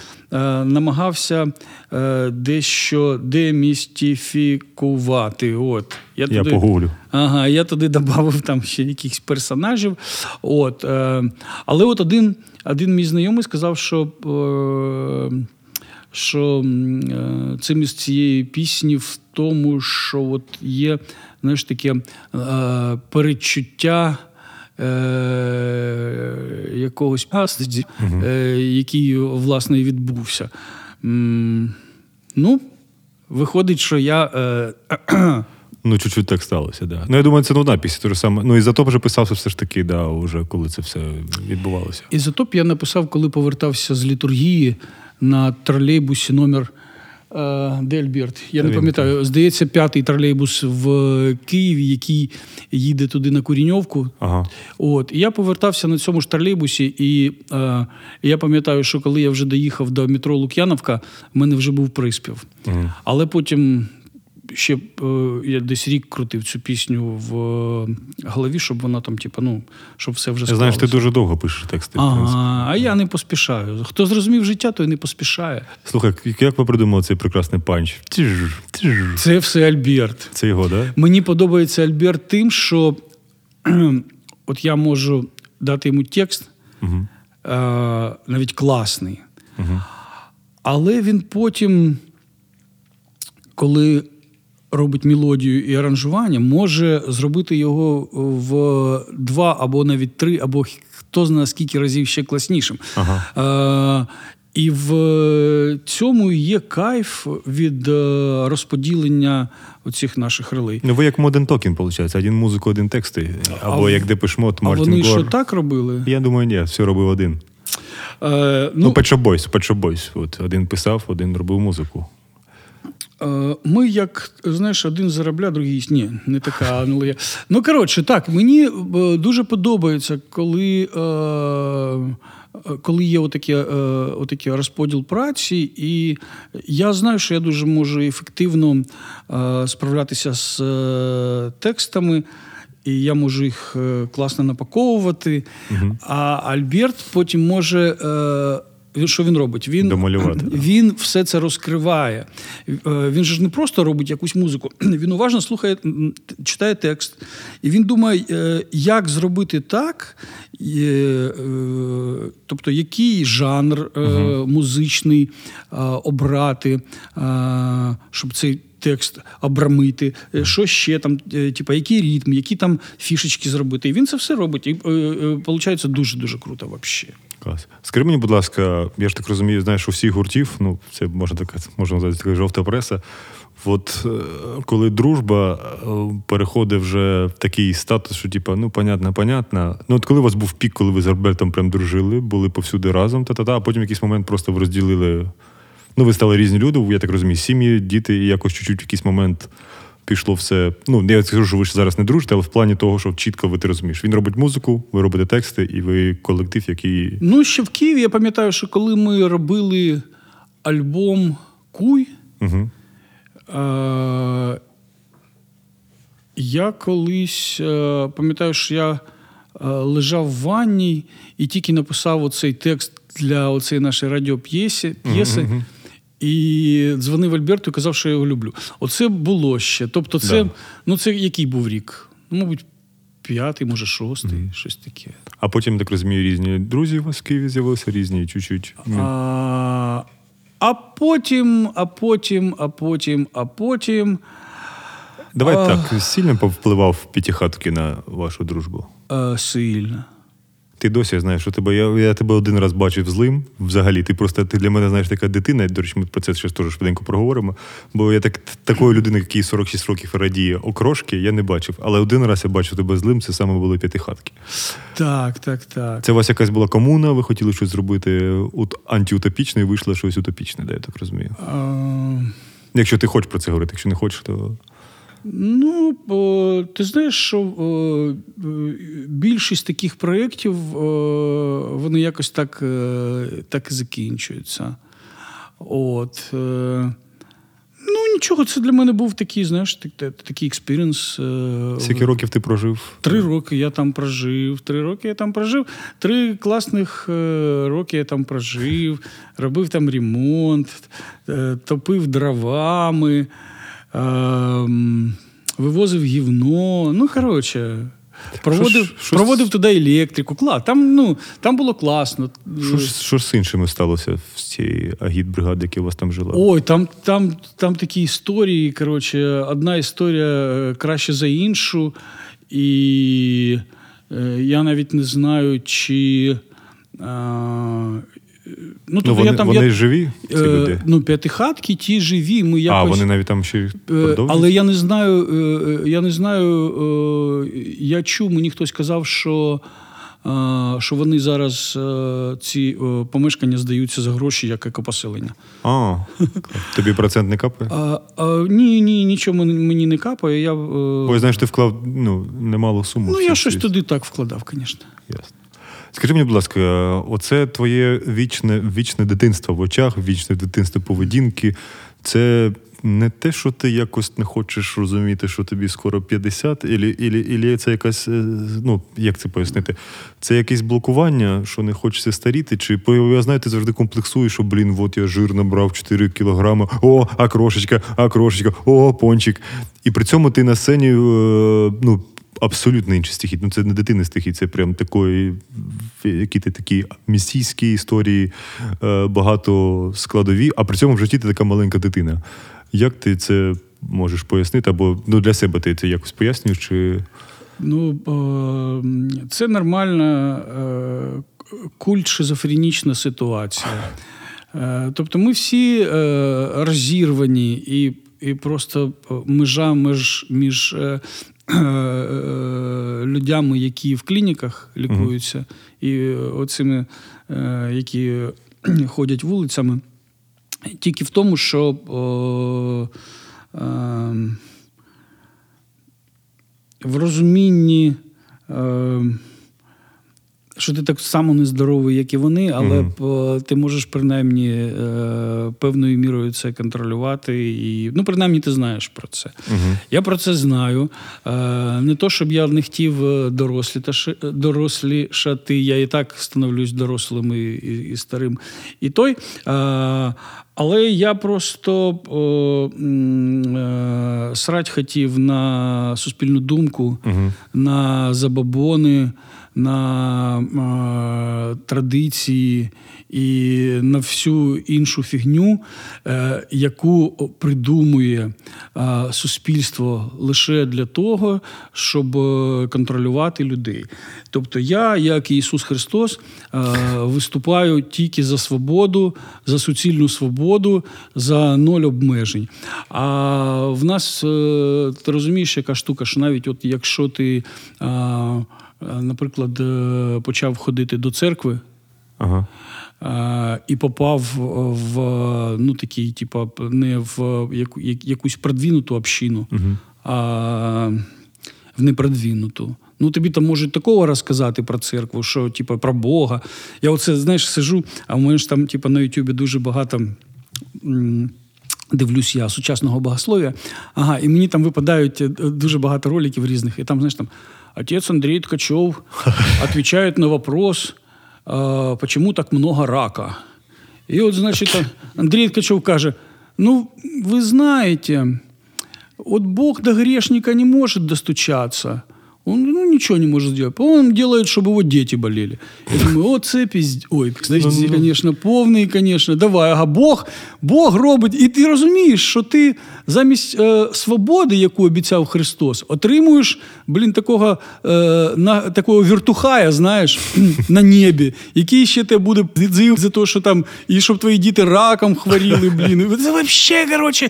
Speaker 2: намагався е, дещо демістифікувати. От,
Speaker 1: Я
Speaker 2: туди-
Speaker 1: погуглю.
Speaker 2: Ага, я туди додав там ще якихось персонажів. От, е, але от один, один мій знайомий сказав, що, е, що е, цимість цієї пісні в тому, що от є знаєш, таке е, передчуття. Е, якогось пастиді, е, який власне і відбувся. М, ну, виходить, що я е,
Speaker 1: Ну, чуть-чуть так сталося, да. Ну, я думаю, це нудна пісня, те ж саме. Ну, і за то вже писався все ж таки, да, уже коли це все відбувалося.
Speaker 2: Ізотоп я написав, коли повертався з літургії на тролейбусі номер е, де Альберт? Я не пам'ятаю. Здається, п'ятий тролейбус в Києві, який їде туди на Куріньовку.
Speaker 1: Ага.
Speaker 2: От, і я повертався на цьому ж тролейбусі, і е, я пам'ятаю, що коли я вже доїхав до метро Лук'яновка, в мене вже був приспів.
Speaker 1: Ага.
Speaker 2: Але потім ще е, я десь рік крутив цю пісню в е, голові, щоб вона там, типу, ну, щоб все вже
Speaker 1: Я знаю, що ти дуже довго пишеш тексти.
Speaker 2: Ага, а я не поспішаю. Хто зрозумів життя, той не поспішає.
Speaker 1: Слухай, як ви придумали цей прекрасний панч?
Speaker 2: Це все Альберт.
Speaker 1: Це його, да?
Speaker 2: Мені подобається Альберт тим, що от я можу дати йому текст,
Speaker 1: Угу.
Speaker 2: е, навіть класний.
Speaker 1: Угу.
Speaker 2: Але він потім, коли робить мелодію і аранжування, може зробити його в два або навіть три, або хто знає скільки разів ще класнішим.
Speaker 1: Ага.
Speaker 2: Е, і в цьому є кайф від е, розподілення оцих наших ролей.
Speaker 1: Ну, ви як Modern Talking, виходить. Один музику, один тексти. Або
Speaker 2: в-
Speaker 1: як Депешмот,
Speaker 2: А
Speaker 1: Мартін
Speaker 2: вони
Speaker 1: Гор.
Speaker 2: що так робили?
Speaker 1: Я думаю, ні, все робив один.
Speaker 2: Е,
Speaker 1: Ну,
Speaker 2: ну,
Speaker 1: Shop Boys, Boys. От, один писав, один робив музику.
Speaker 2: Е, Ми як, знаєш, один заробля, другий. Ні, не така аналогія. Ну, коротше, так, мені е, дуже подобається, коли, е, коли є отаке, е, отаке розподіл праці, і я знаю, що я дуже можу ефективно справлятися з текстами. І я можу їх класно напаковувати. А Альберт потім може. е, Що він робить? Він,
Speaker 1: Домалювати,
Speaker 2: він все це розкриває. Е, Він же ж не просто робить якусь музику, він уважно слухає, читає текст, і він думає, е, як зробити так, е, тобто який жанр е, музичний обрати, щоб цей. Текст обрамити, що ще там, типа, який ритм, які там фішечки зробити. І він це все робить. І виходить дуже дуже круто взагалі.
Speaker 1: Клас. Скажи мені, будь ласка, я ж так розумію, знаєш, у всіх гуртів, ну, це можна така, можна назвати така жовта преса. От е, коли дружба е, переходить вже в такий статус, що типа, ну, понятно, понятно. Ну, от коли у вас був пік, коли ви з Альбертом прям дружили, були повсюди разом, та-та-та, а потім в якийсь момент просто ви розділили. Ну, ви стали різні люди, я так розумію, сім'ї, діти, і якось чуть-чуть в якийсь момент пішло все. Ну, я скажу, що ви ж зараз не дружите, але в плані того, що чітко ви ти розумієш. Він робить музику, ви робите тексти, і ви колектив, який.
Speaker 2: Ну, ще в Києві я пам'ятаю, що коли ми робили альбом Куй,
Speaker 1: Угу.
Speaker 2: е- я колись е- пам'ятаю, що я е- лежав в ванні і тільки написав оцей текст для оцеї нашої радіоп'єси. п'єси, І дзвонив Альберту і казав, що я його люблю. Оце було ще. Тобто, це,
Speaker 1: Да.
Speaker 2: ну, це який був рік? Ну, мабуть, п'ятий, може, шостий, щось таке.
Speaker 1: А потім, так розумію, різні друзі у вас в Києві з'явилися, різні чуть-чуть.
Speaker 2: А, а потім, а потім, а потім, а потім.
Speaker 1: Давай
Speaker 2: а-
Speaker 1: так, сильно повпливав п'ятихатки на вашу дружбу.
Speaker 2: Е, сильно.
Speaker 1: Ти досі знаєш, що тебе. Я, я тебе один раз бачив злим. Взагалі, ти просто ти для мене знаєш така дитина. До речі, ми про це ще теж швиденько проговоримо. Бо я так такої людини, який 46 років радіє окрошки, я не бачив. Але один раз я бачив тебе злим, це саме були п'ятихатки.
Speaker 2: Так, так, так.
Speaker 1: Це у вас якась була комуна, ви хотіли щось зробити от антиутопічне, і вийшло щось утопічне, да, я так розумію.
Speaker 2: А,
Speaker 1: Якщо ти хочеш про це говорити, якщо не хочеш, то.
Speaker 2: Ну, ти знаєш, що е, більшість таких проєктів вони якось так, е, так і закінчуються. От. е, Ну, нічого, це для мене був такий, знаєш, так- так- такий experience. е,
Speaker 1: Скільки років ти прожив?
Speaker 2: Три роки я там прожив. Три роки я там прожив. Три класних е, роки я там прожив, робив там ремонт, е, топив дровами, е, вивозив гівно. Ну, коротше. Проводив,
Speaker 1: що
Speaker 2: проводив туди електрику. Кла, там, ну, там було класно.
Speaker 1: Що ж, з іншими сталося в цій агіт-бригаді, яка у вас там жила?
Speaker 2: Ой, там, там, там такі історії. Коротше, одна історія е, краще за іншу. І е, я навіть не знаю, чи. А, ну,
Speaker 1: ну,
Speaker 2: тобто
Speaker 1: вони,
Speaker 2: я там,
Speaker 1: вони
Speaker 2: я,
Speaker 1: живі, ці
Speaker 2: е,
Speaker 1: люди?
Speaker 2: ну, п'ятихатки, ті живі. Ми
Speaker 1: а, вони навіть там ще
Speaker 2: Е,
Speaker 1: продовжують?
Speaker 2: Але я не знаю, е, е, я не знаю, е, я чув, мені хтось казав, що, е, що вони зараз е, ці е, помешкання здаються за гроші як екопоселення.
Speaker 1: А, тобі процент не капає?
Speaker 2: А, а, ні, ні, нічого мені, не капає. Я, е,
Speaker 1: Бо знаєш, ти вклав ну, немалу суму.
Speaker 2: ну, я щось туди так вкладав, звісно.
Speaker 1: Ясно. Скажи мені, будь ласка, оце твоє вічне, вічне дитинство в очах, вічне дитинство поведінки. Це не те, що ти якось не хочеш розуміти, що тобі скоро 50, ілі, ілі, ілі це якась, е, ну, як це пояснити? Це якесь блокування, що не хочеться старіти, чи я знаю, ти завжди комплексуєш, що, блін, от я жир набрав 4 кілограми, о, а крошечка, а крошечка, о, пончик. І при цьому ти на сцені, е, ну, абсолютно інший стихій. Ну, це не дитини стихій, це прям такої, які ти такі місійські історії, е, багато складові, а при цьому в житті ти така маленька дитина. Як ти це можеш пояснити? Або ну, для себе ти це якось пояснюєш? Чи...
Speaker 2: Ну, е, це нормальна е, культ шизофренічна ситуація. Тобто ми всі розірвані, і, і просто межа між, між е, е, людьми, які в клініках лікуються, і оцими, е, які ходять вулицями. тільки в тому, що о, е, в розумінні, е, що ти так само нездоровий, як і вони, але е, ти можеш принаймні е, певною мірою це контролювати. І, ну, принаймні, ти знаєш про це. Я про це знаю. Е, не то, щоб я не хотів е, дорослі, дорослішати, я і так становлюсь дорослим і, і, і старим. І той. Е, але я просто о, е, срать хотів на суспільну думку, на забабони, на традиції і на всю іншу фігню, е, яку придумує суспільство лише для того, щоб е, контролювати людей. Тобто я, як і Ісус Христос, е, виступаю тільки за свободу, за суцільну свободу, за ноль обмежень. А в нас, ти розумієш, яка штука, що навіть от якщо ти, наприклад, е, почав ходити до церкви,
Speaker 4: Ага.
Speaker 2: і попав в ну такий, типа, не в яку, як- якусь продвинуту общину, а в непродвинуту. Ну, тобі там можуть такого розказати про церкву, що типа про Бога. Я оце, знаєш, сижу, а в мене ж там, типа, на Ютубі дуже багато. м, Дивлюсь я сучасного богослов'я. Ага, і мені там випадають е, дуже багато роликів різних. І там, знаєш, там отець Андрій Ткачов відповідає на вопрос, а, почему так много рака. І от, значить, там Андрій Ткачов каже: ну, ви знаєте, от Бог до грешника не может достучаться. Он ну, ничего не может сделать. Он делает, чтобы его дети болели. Я думаю, о, це пізд... Ой, кстати, конечно, повний, конечно. Давай, ага, Бог, Бог робить. І ти розумієш, що ти замість е, свободи, яку обіцяв Христос, отримуєш, блін, такого, е, на, такого віртухая, знаєш, на небі, який ще тебе буде за те, що там, і щоб твої діти раком хворіли, блін. Це вообще, короче,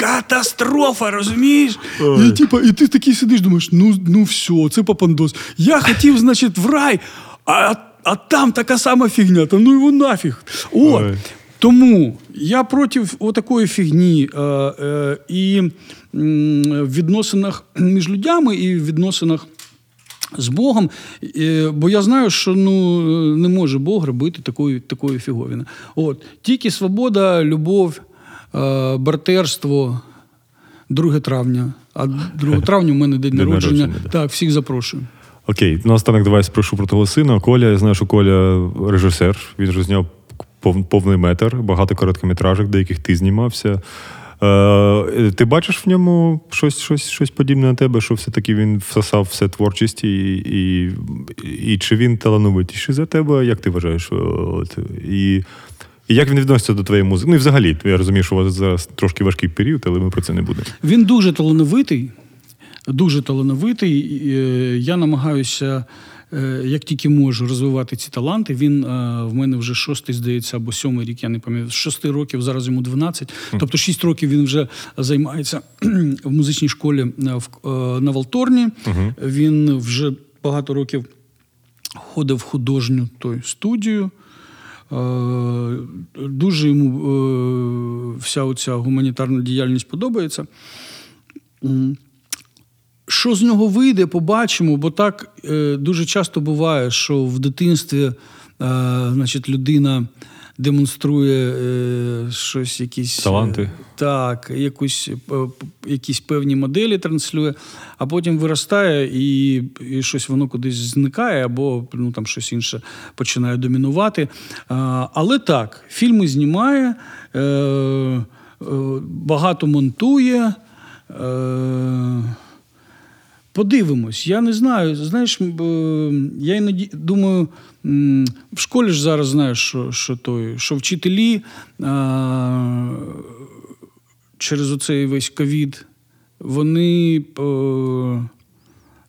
Speaker 2: катастрофа, розумієш? І, типа, і ти такий сидиш, думаєш, ну, ну все, це попандос. Я хотів, значить, в рай, а, а там така сама фігня, та ну його нафіг. От.
Speaker 4: Ой.
Speaker 2: Тому я проти такої фігні е, е, і в відносинах між людьми, і в відносинах з Богом. Бо я знаю, що ну, не може Бог робити такої, такої фіговіни. От. Тільки свобода, любов, братерство. 2 травня. А 2 травня у мене день,
Speaker 4: День
Speaker 2: народження.
Speaker 4: народження.
Speaker 2: Так, всіх запрошую.
Speaker 4: Окей, наостанок давай спрошу про того сина. Коля, я знаю, що Коля режисер. Він же зняв повний метр, багато короткометражок, деяких ти знімався. Е, ти бачиш в ньому щось, щось, щось подібне на тебе, що все-таки він всосав все творчість, і, і, і чи він талановитіший за тебе? Як ти вважаєш? От, і, і як він відноситься до твоєї музики? Ну і взагалі, я розумію, що у вас зараз трошки важкий період, але ми про це не будемо.
Speaker 2: Він дуже талановитий, дуже талановитий. Е, Я намагаюся, е, як тільки можу, розвивати ці таланти. Він е, в мене вже шостий, здається, або сьомий рік, я не пам'ятаю. З шести років, зараз йому 12. Тобто шість років він вже займається в музичній школі на Валторні. Він вже багато років ходив в художню той студію. Е, Дуже йому е, вся оця гуманітарна діяльність подобається. Що з нього вийде, побачимо, бо так е, дуже часто буває, що в дитинстві значить, людина демонструє е, щось, якісь е,
Speaker 4: Таланти.
Speaker 2: так, якусь, е, якісь певні моделі транслює, а потім виростає і, і щось воно кудись зникає, або ну, там щось інше починає домінувати. Але так, фільми знімає, е, е, багато монтує. Е, Подивимось, я не знаю. Знаєш, я іноді думаю, в школі ж зараз знаєш, що, що, той, що вчителі а, через оцей весь ковід вони е,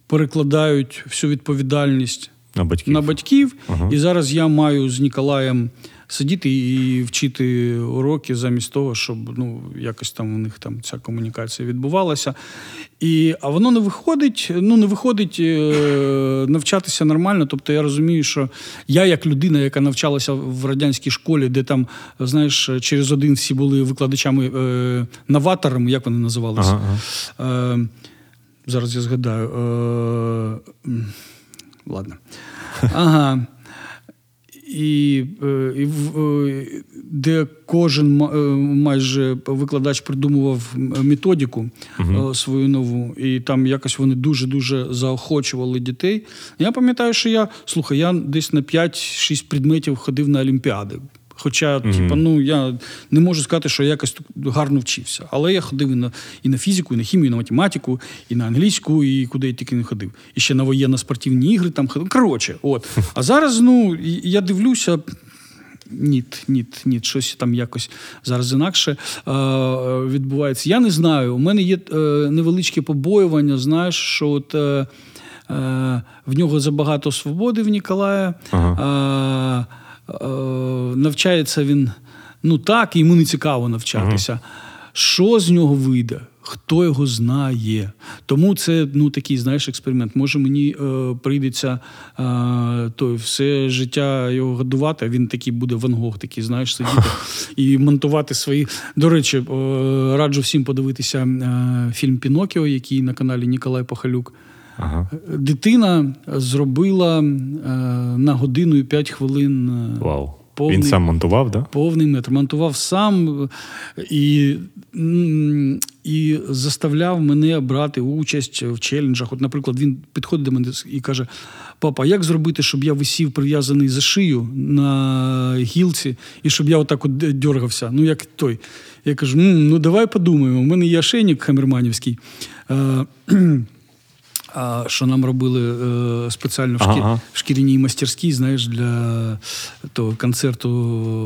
Speaker 2: перекладають всю відповідальність
Speaker 4: На батьків.
Speaker 2: на батьків.
Speaker 4: Ага.
Speaker 2: І зараз я маю з Ніколаєм сидіти і вчити уроки замість того, щоб ну, якось там у них там ця комунікація відбувалася. І, а воно не виходить, ну не виходить е, навчатися нормально. Тобто я розумію, що я, як людина, яка навчалася в радянській школі, де там, знаєш, через один всі були викладачами е, новаторами, як вони називалися.
Speaker 1: Ага,
Speaker 2: Е, зараз я згадаю. Е, ладно. Ага. І, е, е, де кожен е, майже викладач придумував методіку методику е, свою нову, і там якось вони дуже-дуже заохочували дітей. Я пам'ятаю, що я слухай, я десь на 5-6 предметів ходив на Олімпіади. Хоча, типа, ну я не можу сказати, що я якось гарно вчився. Але я ходив і на, і на фізику, і на хімію, і на математику, і на англійську, і куди я тільки не ходив. І ще на воєнно-спортивні ігри там ходив. Коротше, от. А зараз, ну, я дивлюся. Ні, ні, ні, щось там якось зараз інакше е, відбувається. Я не знаю. У мене є е, невеличке побоювання, знаєш, що от, е, е, в нього забагато свободи в Ніколая. Е, навчається він ну так, йому не цікаво навчатися. Що з нього вийде? Хто його знає? Тому це ну такий знаєш експеримент. Може мені е, прийдеться е, той все життя його годувати. а Він такий буде Ван Гог, такий, знаєш, сидіти і монтувати свої. До речі, е, раджу всім подивитися е, фільм Пінокіо, який на каналі Ніколай Пахалюк.
Speaker 1: Ага.
Speaker 2: Дитина зробила е, на годину і 5 хвилин. е,
Speaker 1: Вау.
Speaker 2: Повний-
Speaker 1: Він сам монтував. Да?
Speaker 2: Повний метр. Монтував сам е, і, і заставляв мене брати участь в челенджах. От, наприклад, він підходить до мене і каже: Папа, як зробити, щоб я висів прив'язаний за шию на гілці, і щоб я отак от д- дьоргався? Ну, як той. Я кажу: ну давай подумаємо. У мене є ошейник хамерманівський. А, що нам робили е, спеціально в, шкі...
Speaker 1: Ага.
Speaker 2: в шкіряній мастерській, знаєш, для того концерту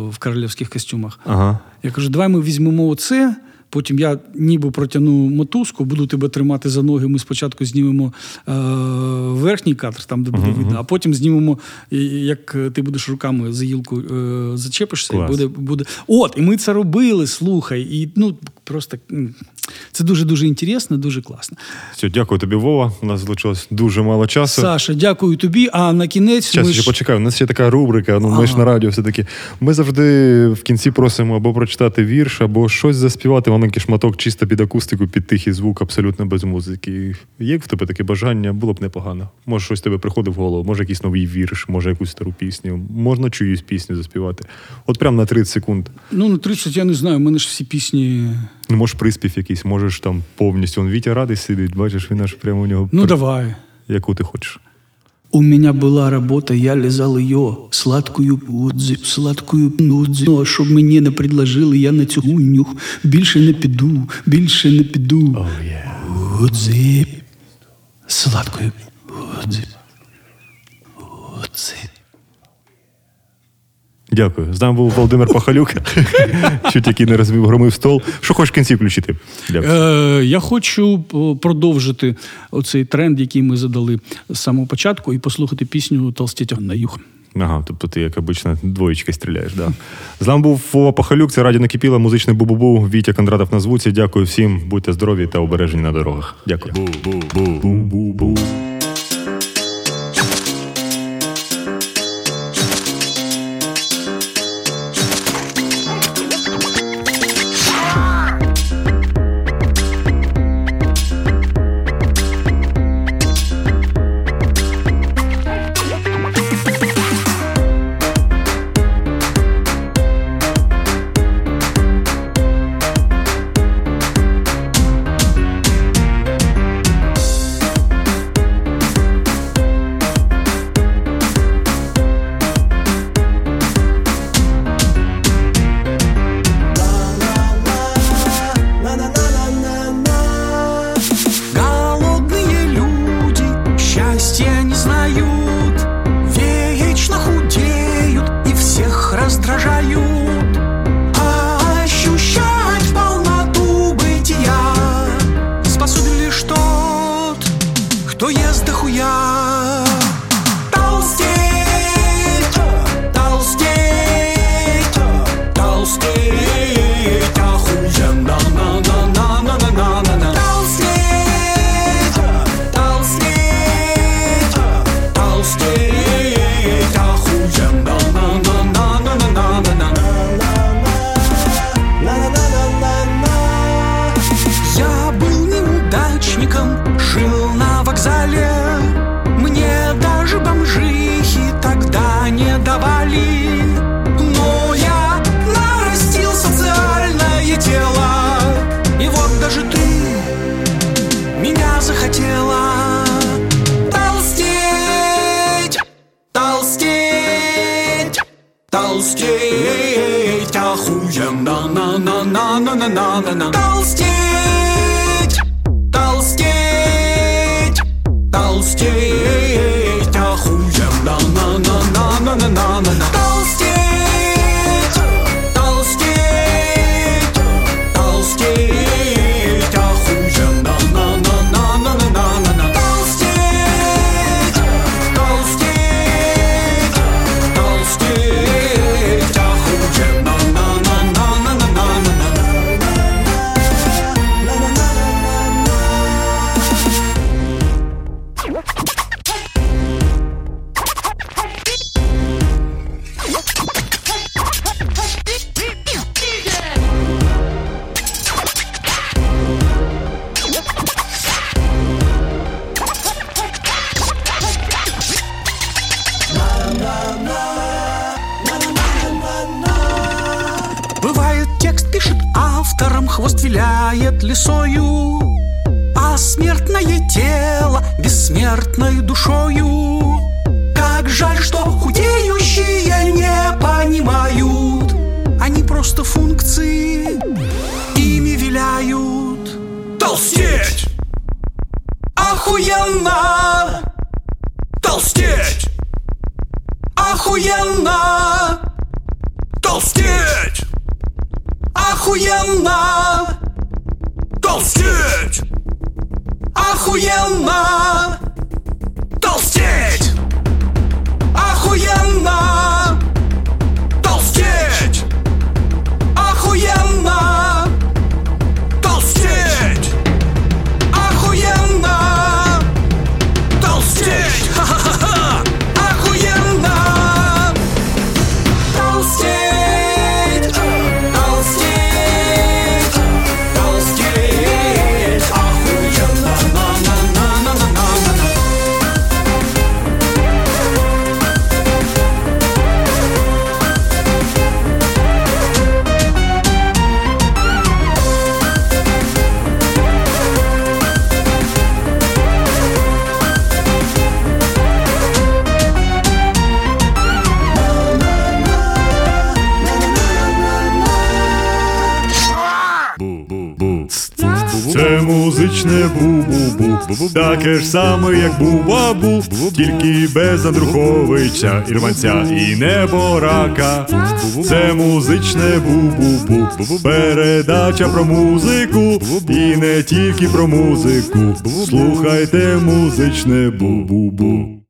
Speaker 2: в королівських костюмах.
Speaker 1: Ага.
Speaker 2: Я кажу, давай ми візьмемо оце. Потім я ніби протягну мотузку, буду тебе тримати за ноги. Ми спочатку знімемо е, верхній кадр, там де буде видно, а потім знімемо, як ти будеш руками за гілку е, зачепишся, і буде, буде. От, і ми це робили, слухай. І ну просто це дуже дуже інтересно, дуже класно.
Speaker 1: Все, дякую тобі, Вова. У нас залишилось дуже мало часу.
Speaker 2: Саша, дякую тобі. А на кінець
Speaker 1: Час
Speaker 2: ми
Speaker 1: ще
Speaker 2: ж...
Speaker 1: почекай, у нас ще така рубрика, ну ми ж на радіо все-таки. Ми завжди в кінці просимо або прочитати вірш, або щось заспівати, маленький шматок чисто під акустику, під тихий звук, абсолютно без музики. Є в тебе таке бажання, було б непогано. Може, щось тебе приходить в голову, може якийсь новий вірш, може якусь стару пісню, можна чиюсь пісню заспівати. От прям на 30 секунд.
Speaker 2: Ну, на 30 я не знаю, у мене ж всі пісні.
Speaker 1: Ну, можеш приспів якийсь, можеш там повністю. Он Вітя радий сидить, бачиш, він аж прямо у нього.
Speaker 2: Ну,
Speaker 1: пр-
Speaker 2: давай.
Speaker 1: Яку ти хочеш.
Speaker 2: У меня была работа, я лизал ее, сладкую подзю, сладкую нудзю. Ну, а щоб мені не предложили, я на цю гуню більше не піду, більше не піду. Подзі, сладкою подзю. Подзі.
Speaker 1: Дякую. З нами був Володимир Пахалюк, чуть який не розбив громив стол. Що хочеш в кінці включити? Дякую.
Speaker 2: Е, я хочу е, продовжити оцей тренд, який ми задали з самого початку, і послухати пісню Толстетя на юг.
Speaker 1: Ага, тобто ти, як обично, двоєчки стріляєш, да. З нами був Вова Пахалюк, це радіо накипіло, музичний бу-бу-бу, Вітя Кондратов на звуці. Дякую всім, будьте здорові та обережені на дорогах. Дякую.
Speaker 5: Бу-бу-бу-бу-бу.
Speaker 2: Виляет лесою, А смертное тело бессмертной душою. Как жаль, что худеющие не понимают, Они просто функции, ими виляют. Толстеть! Охуенно! Толстеть! Охуенно! Толстеть! Охуенно! Толстеть! Охуенно! Толстеть! Охуенно!
Speaker 1: Таке ж саме, як бу-ба-бу, тільки без Андруховича, Ірванця і неборака. Це музичне бу-бу-бу. Передача про музику, і не тільки про музику. Слухайте музичне бу-бу-бу.